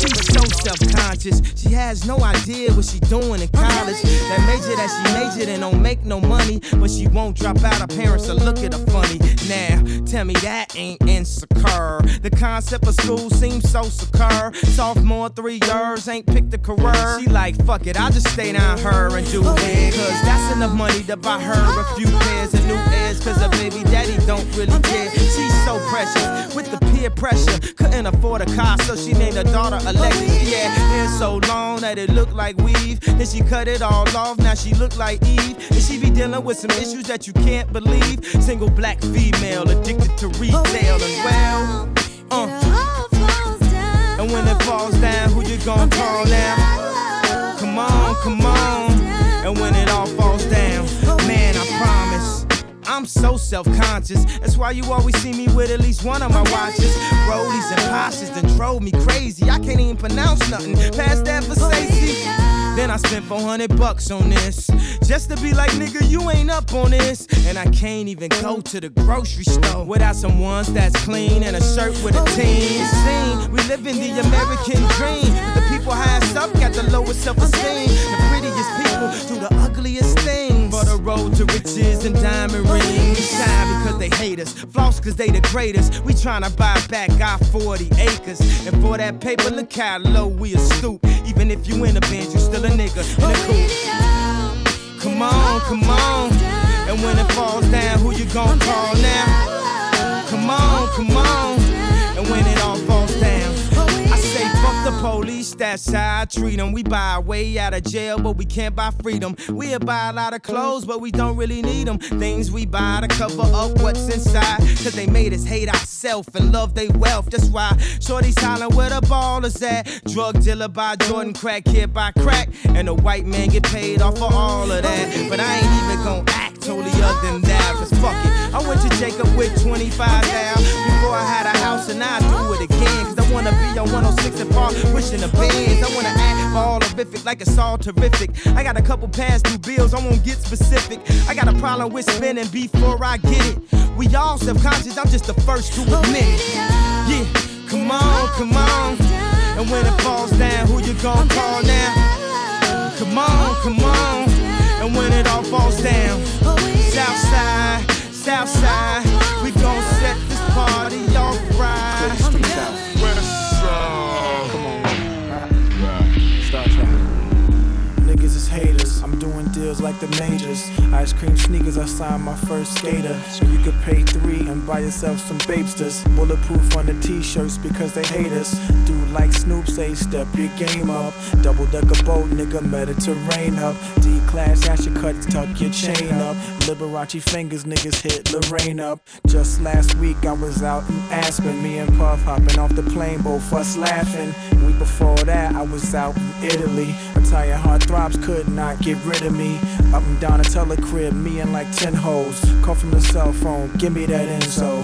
She's so self-conscious. She has no idea what she doing in college. That major that she majored in don't make no money, but she won't drop out. Her parents will look at her funny. Now, tell me that ain't insecure. The concept of school seems so secure. Sophomore, three years, ain't picked a career. She like, fuck it, I'll just stay down her and do it. Cause that's enough money to buy her a few pairs of new ears. Cause her baby daddy don't really care. She's so precious with the peer pressure. Couldn't afford a car, so she named her daughter Alexis. Yeah, hair so long that it looked like weave. Then she cut it all off, now she look like Eve. And she be dealing with some issues that you can't believe. Single black female, addicted to retail as well. Uh. And when it falls down, who you gonna call now? Come on, come on. And when it all falls down, man, I promise. I'm so self-conscious. That's why you always see me with at least one of my watches. Rollies and Porsches that drove me crazy. I can't even pronounce nothing past that Versace. Then I spent 400 bucks on this. Just to be like, nigga, you ain't up on this. And I can't even go to the grocery store without some ones that's clean and a shirt with a team. Scene, we live in the American dream. The people highest up got the lowest self-esteem. The prettiest people do the ugliest things. For the road to riches and diamond rings. We shine because they hate us. Floss cause they the greatest. We tryna buy back our 40 acres. And for that paper, look how low we are stoop. Even if you in a band, you still a nigga in a coupe. Come on, come on. And when it falls down, who you gon' call now? Come on, come on. And when it fuck the police, that's how I treat them. We buy our way out of jail, but we can't buy freedom. We'll buy a lot of clothes, but we don't really need them. Things we buy to cover up what's inside. Cause they made us hate ourselves and love they wealth. That's why Shorty's hollering where the ball is at. Drug dealer by Jordan, crack kid by crack. And the white man get paid off for all of that. Oh, but I ain't even gon' act totally other than that. Cause fuck it. I went to Jacob with 25 now. Before I had a house and I do it again. Cause I wanna be on 106 and Park pushing the bands. I wanna act all horrific like it's all terrific. I got a couple past due bills, I won't get specific. I got a problem with spending before I get it. We all self-conscious, I'm just the first to admit it. Yeah, come on, come on. And when it falls down, who you gonna call now? Come on, come on. And when it all falls down, Southside, Southside, we gon' set this party off right. Deals like the majors. Ice cream sneakers, I signed my first skater. So you could pay three and buy yourself some Bapestas. Bulletproof on the t-shirts because they hate us. Dude like Snoop say, step your game up. Double decker boat, nigga, Mediterranean up. D class, ash your cut, tuck your chain up. Liberace fingers, niggas hit Lorraine up. Just last week I was out in Aspen, me and Puff hopping off the plane, both us laughing. Week before that I was out in Italy. Italian heartthrobs could not get rid of me. Up and down a telecrib, me and like 10 hoes. Call from the cell phone, give me that info.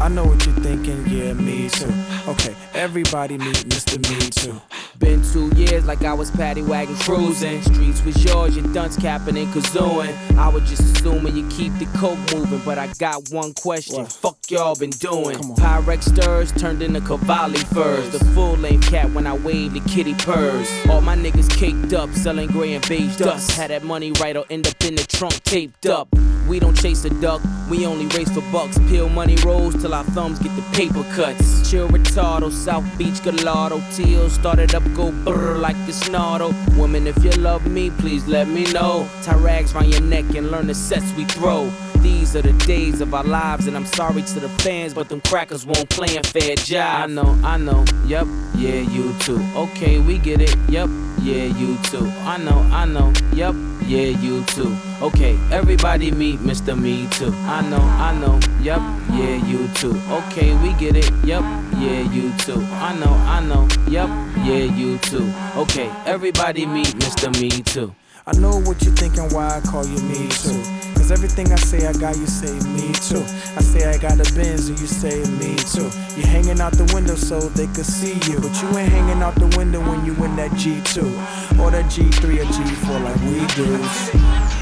I know what you're thinking, yeah, me too. Okay, everybody meet Mr. Me Too. Been two years like I was paddy wagon cruising. Streets was yours, your dunce capping and kazooing. I was just assuming you keep the coke moving, but I got one question. Fuck y'all been doing? Pyrex stirs turned into Cavalli furs. The full length cat when I wave the kitty purrs. All my niggas caked up, selling gray and beige dust. Had that money right or end up in the trunk taped up. We don't chase a duck, we only race for bucks. Peel money rolls till our thumbs get the paper cuts. Chill retardo, South Beach Gallardo. Teal started up, go brr like this nardo. Woman, if you love me, please let me know. Tie rags round your neck and learn the sets we throw. These are the days of our lives, and I'm sorry to the fans, but them crackers won't play a fair job. I know, I know, yep, yeah, you too. Okay, we get it, yep, yeah, you too. I know, I know, yep, yeah, you too. Okay, everybody meet Mr. Me Too. I know, I know, yep, yeah, you too. Okay, we get it, yep, yeah, you too. I know, I know, yep, yeah, you too. Okay, everybody meet Mr. Me Too. I know what you're thinking, why I call you me too. Cause everything I say I got, you say me too. I say I got a Benz and you say me too. You're hanging out the window so they could see you. But you ain't hanging out the window when you in that G2. Or that G3 or G4 like we do.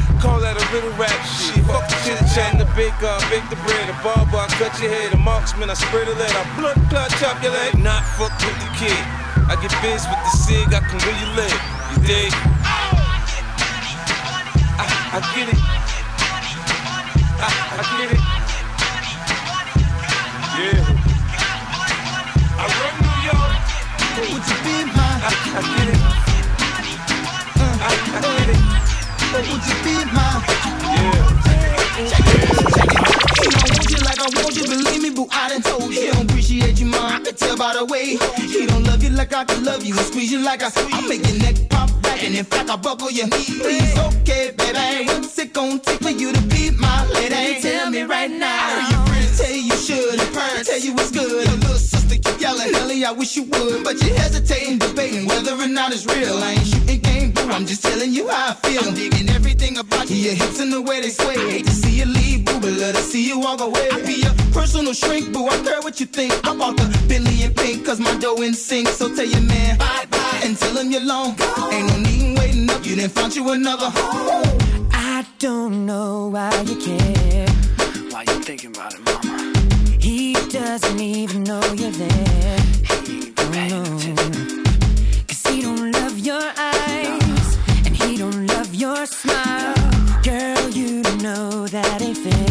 Call that a riddle rap. Shit, fuck the chit chat. The baker, I bake the bread. The barber, I cut your head. The marksman, I spread a lead. I blood clot, chop your leg. Not fuck with the kid. I get biz with the cig. I can you live. You dig? I, I get it. I, I get it. Yeah. I run New York. Would you be mine? I, I get it. I, I get it. Would you be mine? He don't want you like I want you, believe me, boo. I done told you. He don't appreciate you, mom. I tell by the way. He don't love you like I can love you and squeeze you like I. I make your neck pop back and in fact I buckle your knee. Please, okay, baby. What's it gonna take for you to be my lady? Tell me right now. I your tell you you should, and parents tell you it's good. Your little sister keep yelling, Ellie, I wish you would, but you hesitating, debating whether or not it's real. I ain't shooting game, boo. I'm just telling you how I feel. I'm digging everything about you, your hips and the way they sway. Hate to see you leave, boo, but love to see you walk away. I be your personal shrink, boo. I care what you think. I bought the Bentley and pink, cause my dough in sync. So tell your man bye bye and tell him you're long. Ain't no need in waiting up, you didn't find you another home. I don't know why you care. Why you thinking about it, mama? He doesn't even know you're there. He Oh, no. Cause he don't love your eyes. And he don't love your smile. Girl, you know that ain't fair.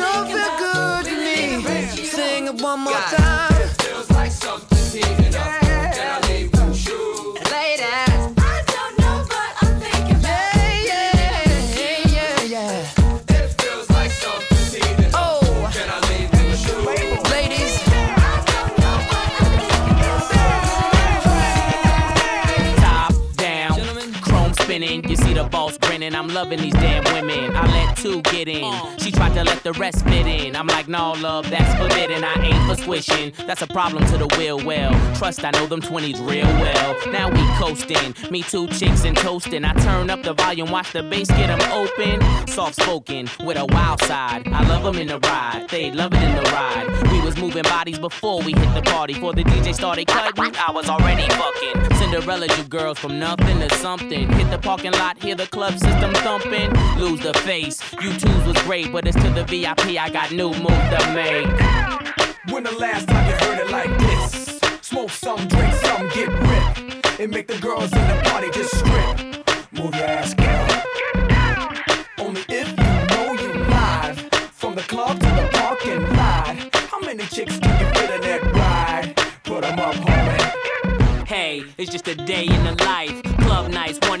Sure feel good to me. Sing it one more time. I'm loving these damn women. I let two get in. She tried to let the rest fit in. I'm like, no, love, that's forbidden. I ain't for squishing. That's a problem to the will. Well, trust I know them 20s real well. Now we coasting. Me two chicks and toasting. I turn up the volume, watch the bass get them open. Soft spoken with a wild side. I love them in the ride. They love it in the ride. We was moving bodies before we hit the party. Before the DJ started cutting, I was already fucking. Cinderella, you girls from nothing to something. Hit the parking lot, hear the club system thumping. Lose the face. You twos was great, but it's to the VIP. I got new move to make. When the last time you heard it like this? Smoke some, drink some, get ripped. It make the girls in the party just strip. Move your ass, girl. Only if you know you live. From the club to the parking lot. How many chicks can you fit in that ride? Put 'em up, homie. Hey, it's just a day in the life.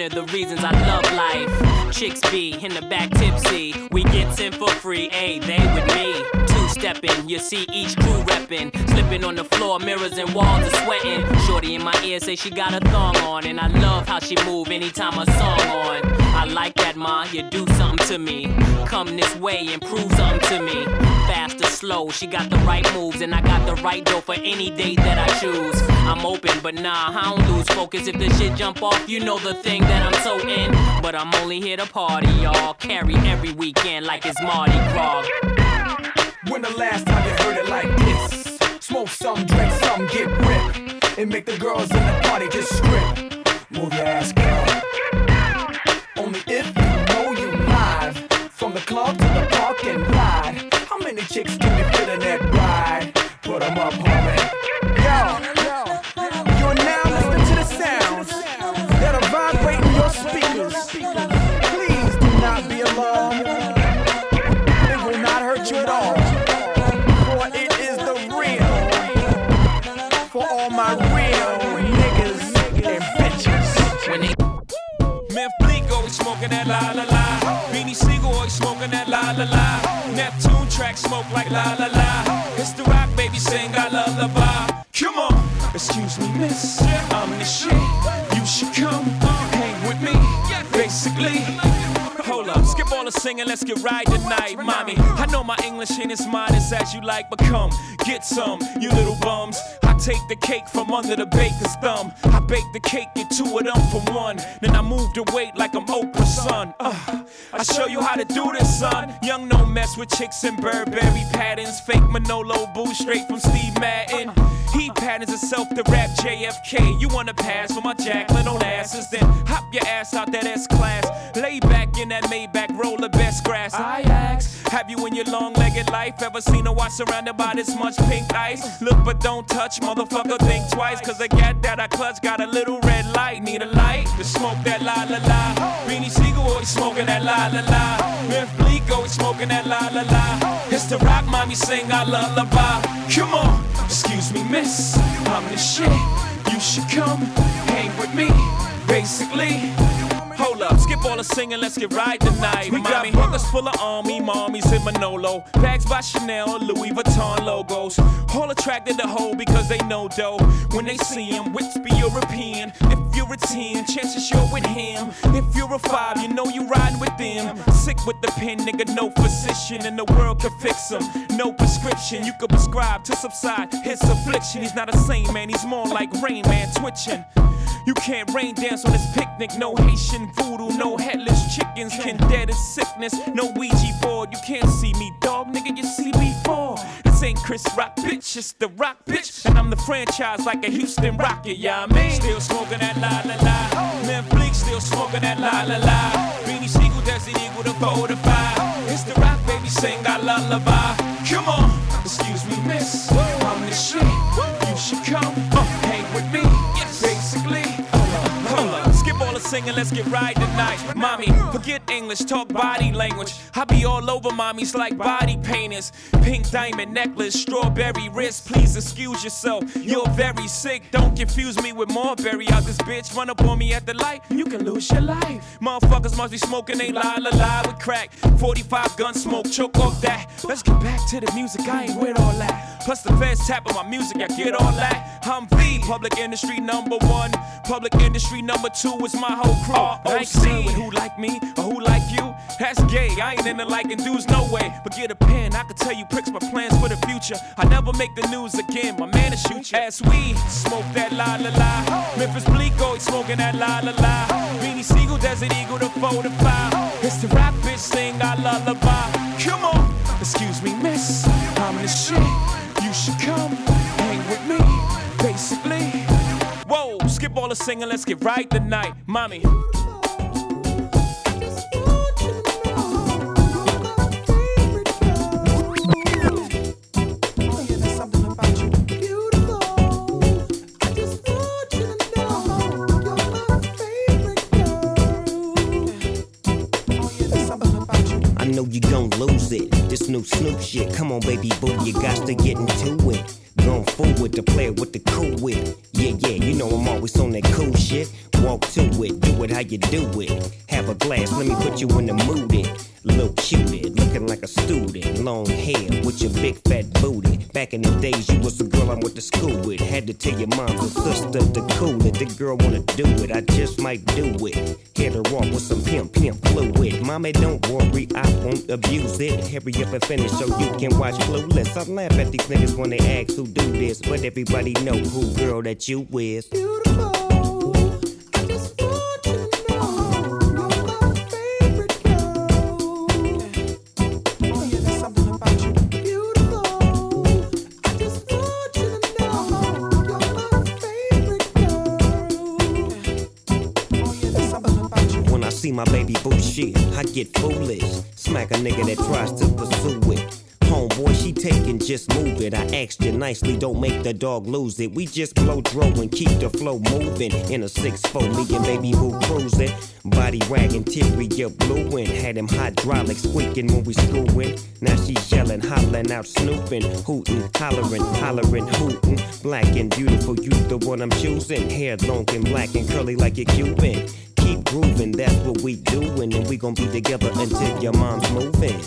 One of the reasons I love life. Chicks be in the back tipsy. We get in for free, hey, they with me. Stepping, you see each crew reppin'. Slipping on the floor, mirrors and walls are sweating. Shorty in my ear say she got a thong on. And I love how she move anytime a song on. I like that, ma, you do something to me. Come this way and prove something to me. Fast or slow, she got the right moves. And I got the right dough for any date that I choose. I'm open, but nah, I don't lose focus. If the shit jump off, you know the thing that I'm so in. But I'm only here to party, y'all. Carry every weekend like it's Mardi Gras. When the last time you heard it like this? Smoke some, drink some, get ripped. And make the girls in the party just strip. Move your ass, girl. Only if you know you live. From the club to the parking lot. How many chicks can you fit in that ride? Put 'em up, all my real niggas and bitches. When they Memph Bleek always smoking that la la la. Beanie Sigel always smoking that la la la. Neptune track smoke like la la la. It's the rock baby sing I lullaby. Come on, excuse me, miss. I'm the shit. Up, skip all the singing, let's get right tonight, mommy. I know my English ain't as modest as you like, but come, get some, you little bums. I take the cake from under the baker's thumb. I bake the cake, get two of them for one. Then I move the weight like I'm Oprah's son. Uh, I show you how to do this, son. Young no mess with chicks and Burberry patterns. Fake Manolo boo straight from Steve Madden. He patterns himself to rap JFK. You wanna pass for my Jacqueline Onassis? Then hop your ass out that S class. Lay back in that Maybach, roll the best grass. I ask, have you in your long legged life ever seen a watch surrounded by this much pink ice? Look but don't touch, motherfucker, think twice. Cause the gat that I clutch got a little red light. Need a light to smoke that la la la. Beanie Sigel always smoking that la la la. Memph Bleek always smoking that la la la. It's the rock mommy sing our lullaby. Come on, excuse me, miss. I'm the shit. You should come hang with me. Basically. Up, skip all the singing, let's get right tonight. We got buckets full of army, mommies in Manolo. Bags by Chanel, Louis Vuitton logos. All attracted to hoe because they know dough. When they see him, which be European. If you're a 10, chances you're with him. If you're a 5, you know you riding with them. Sick with the pen, nigga, no physician in the world can fix him. No prescription, you could prescribe to subside his affliction. He's not a saint, man, he's more like Rain Man twitching. You can't rain dance on this picnic. No Haitian voodoo, no headless chickens. Can dead as sickness. No Ouija board. You can't see me, dog. Nigga, you see me fall. This ain't Chris Rock, bitch. It's the Rock, bitch. And I'm the franchise like a Houston Rocket. Yeah, I mean. Still smoking that la la la. Man, Bleek still smoking that la la la. Beanie Sigel, Desert Eagle, the four to five. It's the Rock, baby, sing our lullaby. Come on, excuse me, miss. I'm the shit. You should come uh, hang with me. Singing, let's get right tonight. Mommy, forget English, talk body language. I be all over mommies like body painters. Pink diamond necklace, strawberry wrist. Please excuse yourself, you're very sick. Don't confuse me with Marbury out this bitch. Run up on me at the light, you can lose your life. Motherfuckers must be smoking, they lie, lie, lie with crack. 45 gun smoke, choke off that. Let's get back to the music, I ain't with all that. Plus the feds tapping my music, I get all that. I'm the public industry number one. Public industry number two is my whole crew. I ain't concerned with who like me or who like you. That's gay, I ain't into liking dudes, no way. But get a pen, I can tell you pricks my plans for the future. I never make the news again, my man to shoot you. As we smoke that la la la. Memphis Bleek always smoking that la la la. Beanie Sigel, Desert Eagle, the four to five. It's the rap bitch sing I lullaby. Come on, excuse me, miss. I'm the shit. You should come hang with me, basically. Let's get right tonight, mommy. I know you gon' lose it. This new Snoop shit. Come on, baby boo, you got to get into it. Going forward to play it with the cool wit. Yeah, yeah, you know I'm always on that cool shit. Walk to it, do it how you do it. Have a glass, let me put you in the mood. It. Little cutie, looking like a student. Long hair with your big fat booty. Back in the days, you was the girl I went to school with. Had to tell your mom and sister to cool it. The girl wanna do it, I just might do it. Hit her off with some pimp, pimp fluid. Mommy, don't worry, I won't abuse it. Hurry up and finish so you can watch Clueless. I laugh at these niggas when they ask who do this, but everybody know who girl that you is. My baby boo shit, I get foolish. Smack a nigga that tries to pursue it. Homeboy, she taking, just move it. I asked you nicely, don't make the dog lose it. We just blow dro and keep the flow moving. In a 6-4, me and baby boo cruising. Body wagging, interior blueing. Had him hydraulic squeaking when we screwing. Now she yelling, hollering out, snooping, hooting, hollering, hollering, hooting. Black and beautiful, you the one I'm choosing. Hair long and black and curly like a Cuban. Keep grooving, that's what we doing. And we gon' be together until your mom's moving.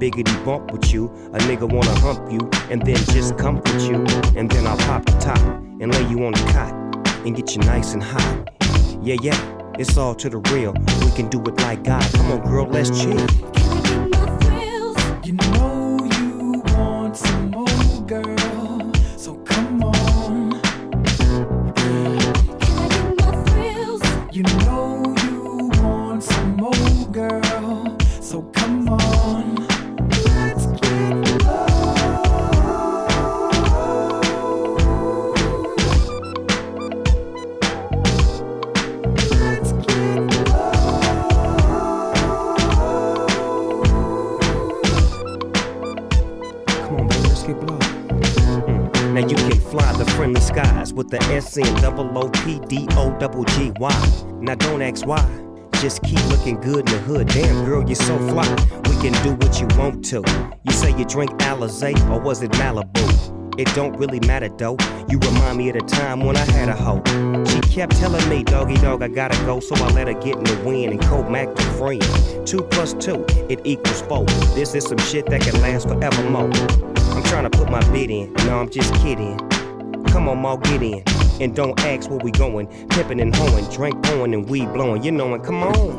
Biggity bump with you. A nigga wanna hump you and then just comfort you, and then I'll pop the top and lay you on the cot and get you nice and hot. Yeah, yeah, it's all to the real. We can do it like God. Come on, girl, let's chill. Double O P D O double G Y. Now don't ask why. Just keep looking good in the hood. Damn, girl, you're so fly. We can do what you want to. You say you drink Alizé or was it Malibu? It don't really matter though. You remind me of the time when I had a hoe. She kept telling me, doggy dog, I gotta go, so I let her get in the wind and co Mac the friend. Two plus two, it equals four. This is some shit that can last forevermore. I'm trying to put my bid in. No, I'm just kidding. Come on, Maul, get in. And don't ask where we going. Pippin' and hoeing, drink pouring and weed blowing. You know it, come on.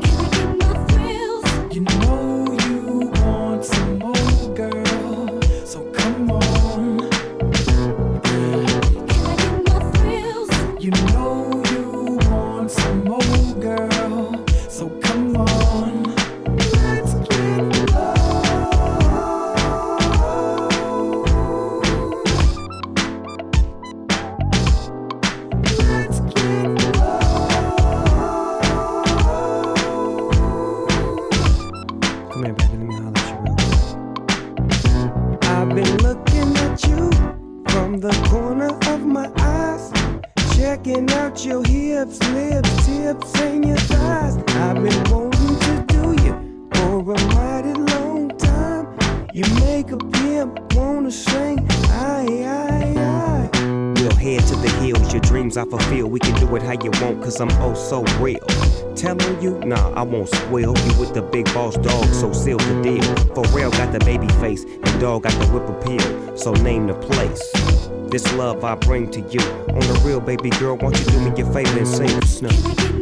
I won't squeal. You with the big boss dog, so seal the deal. Pharrell got the baby face, and dog got the whip appeal. So name the place. This love I bring to you. On the real, baby girl, won't you do me your favor and sing the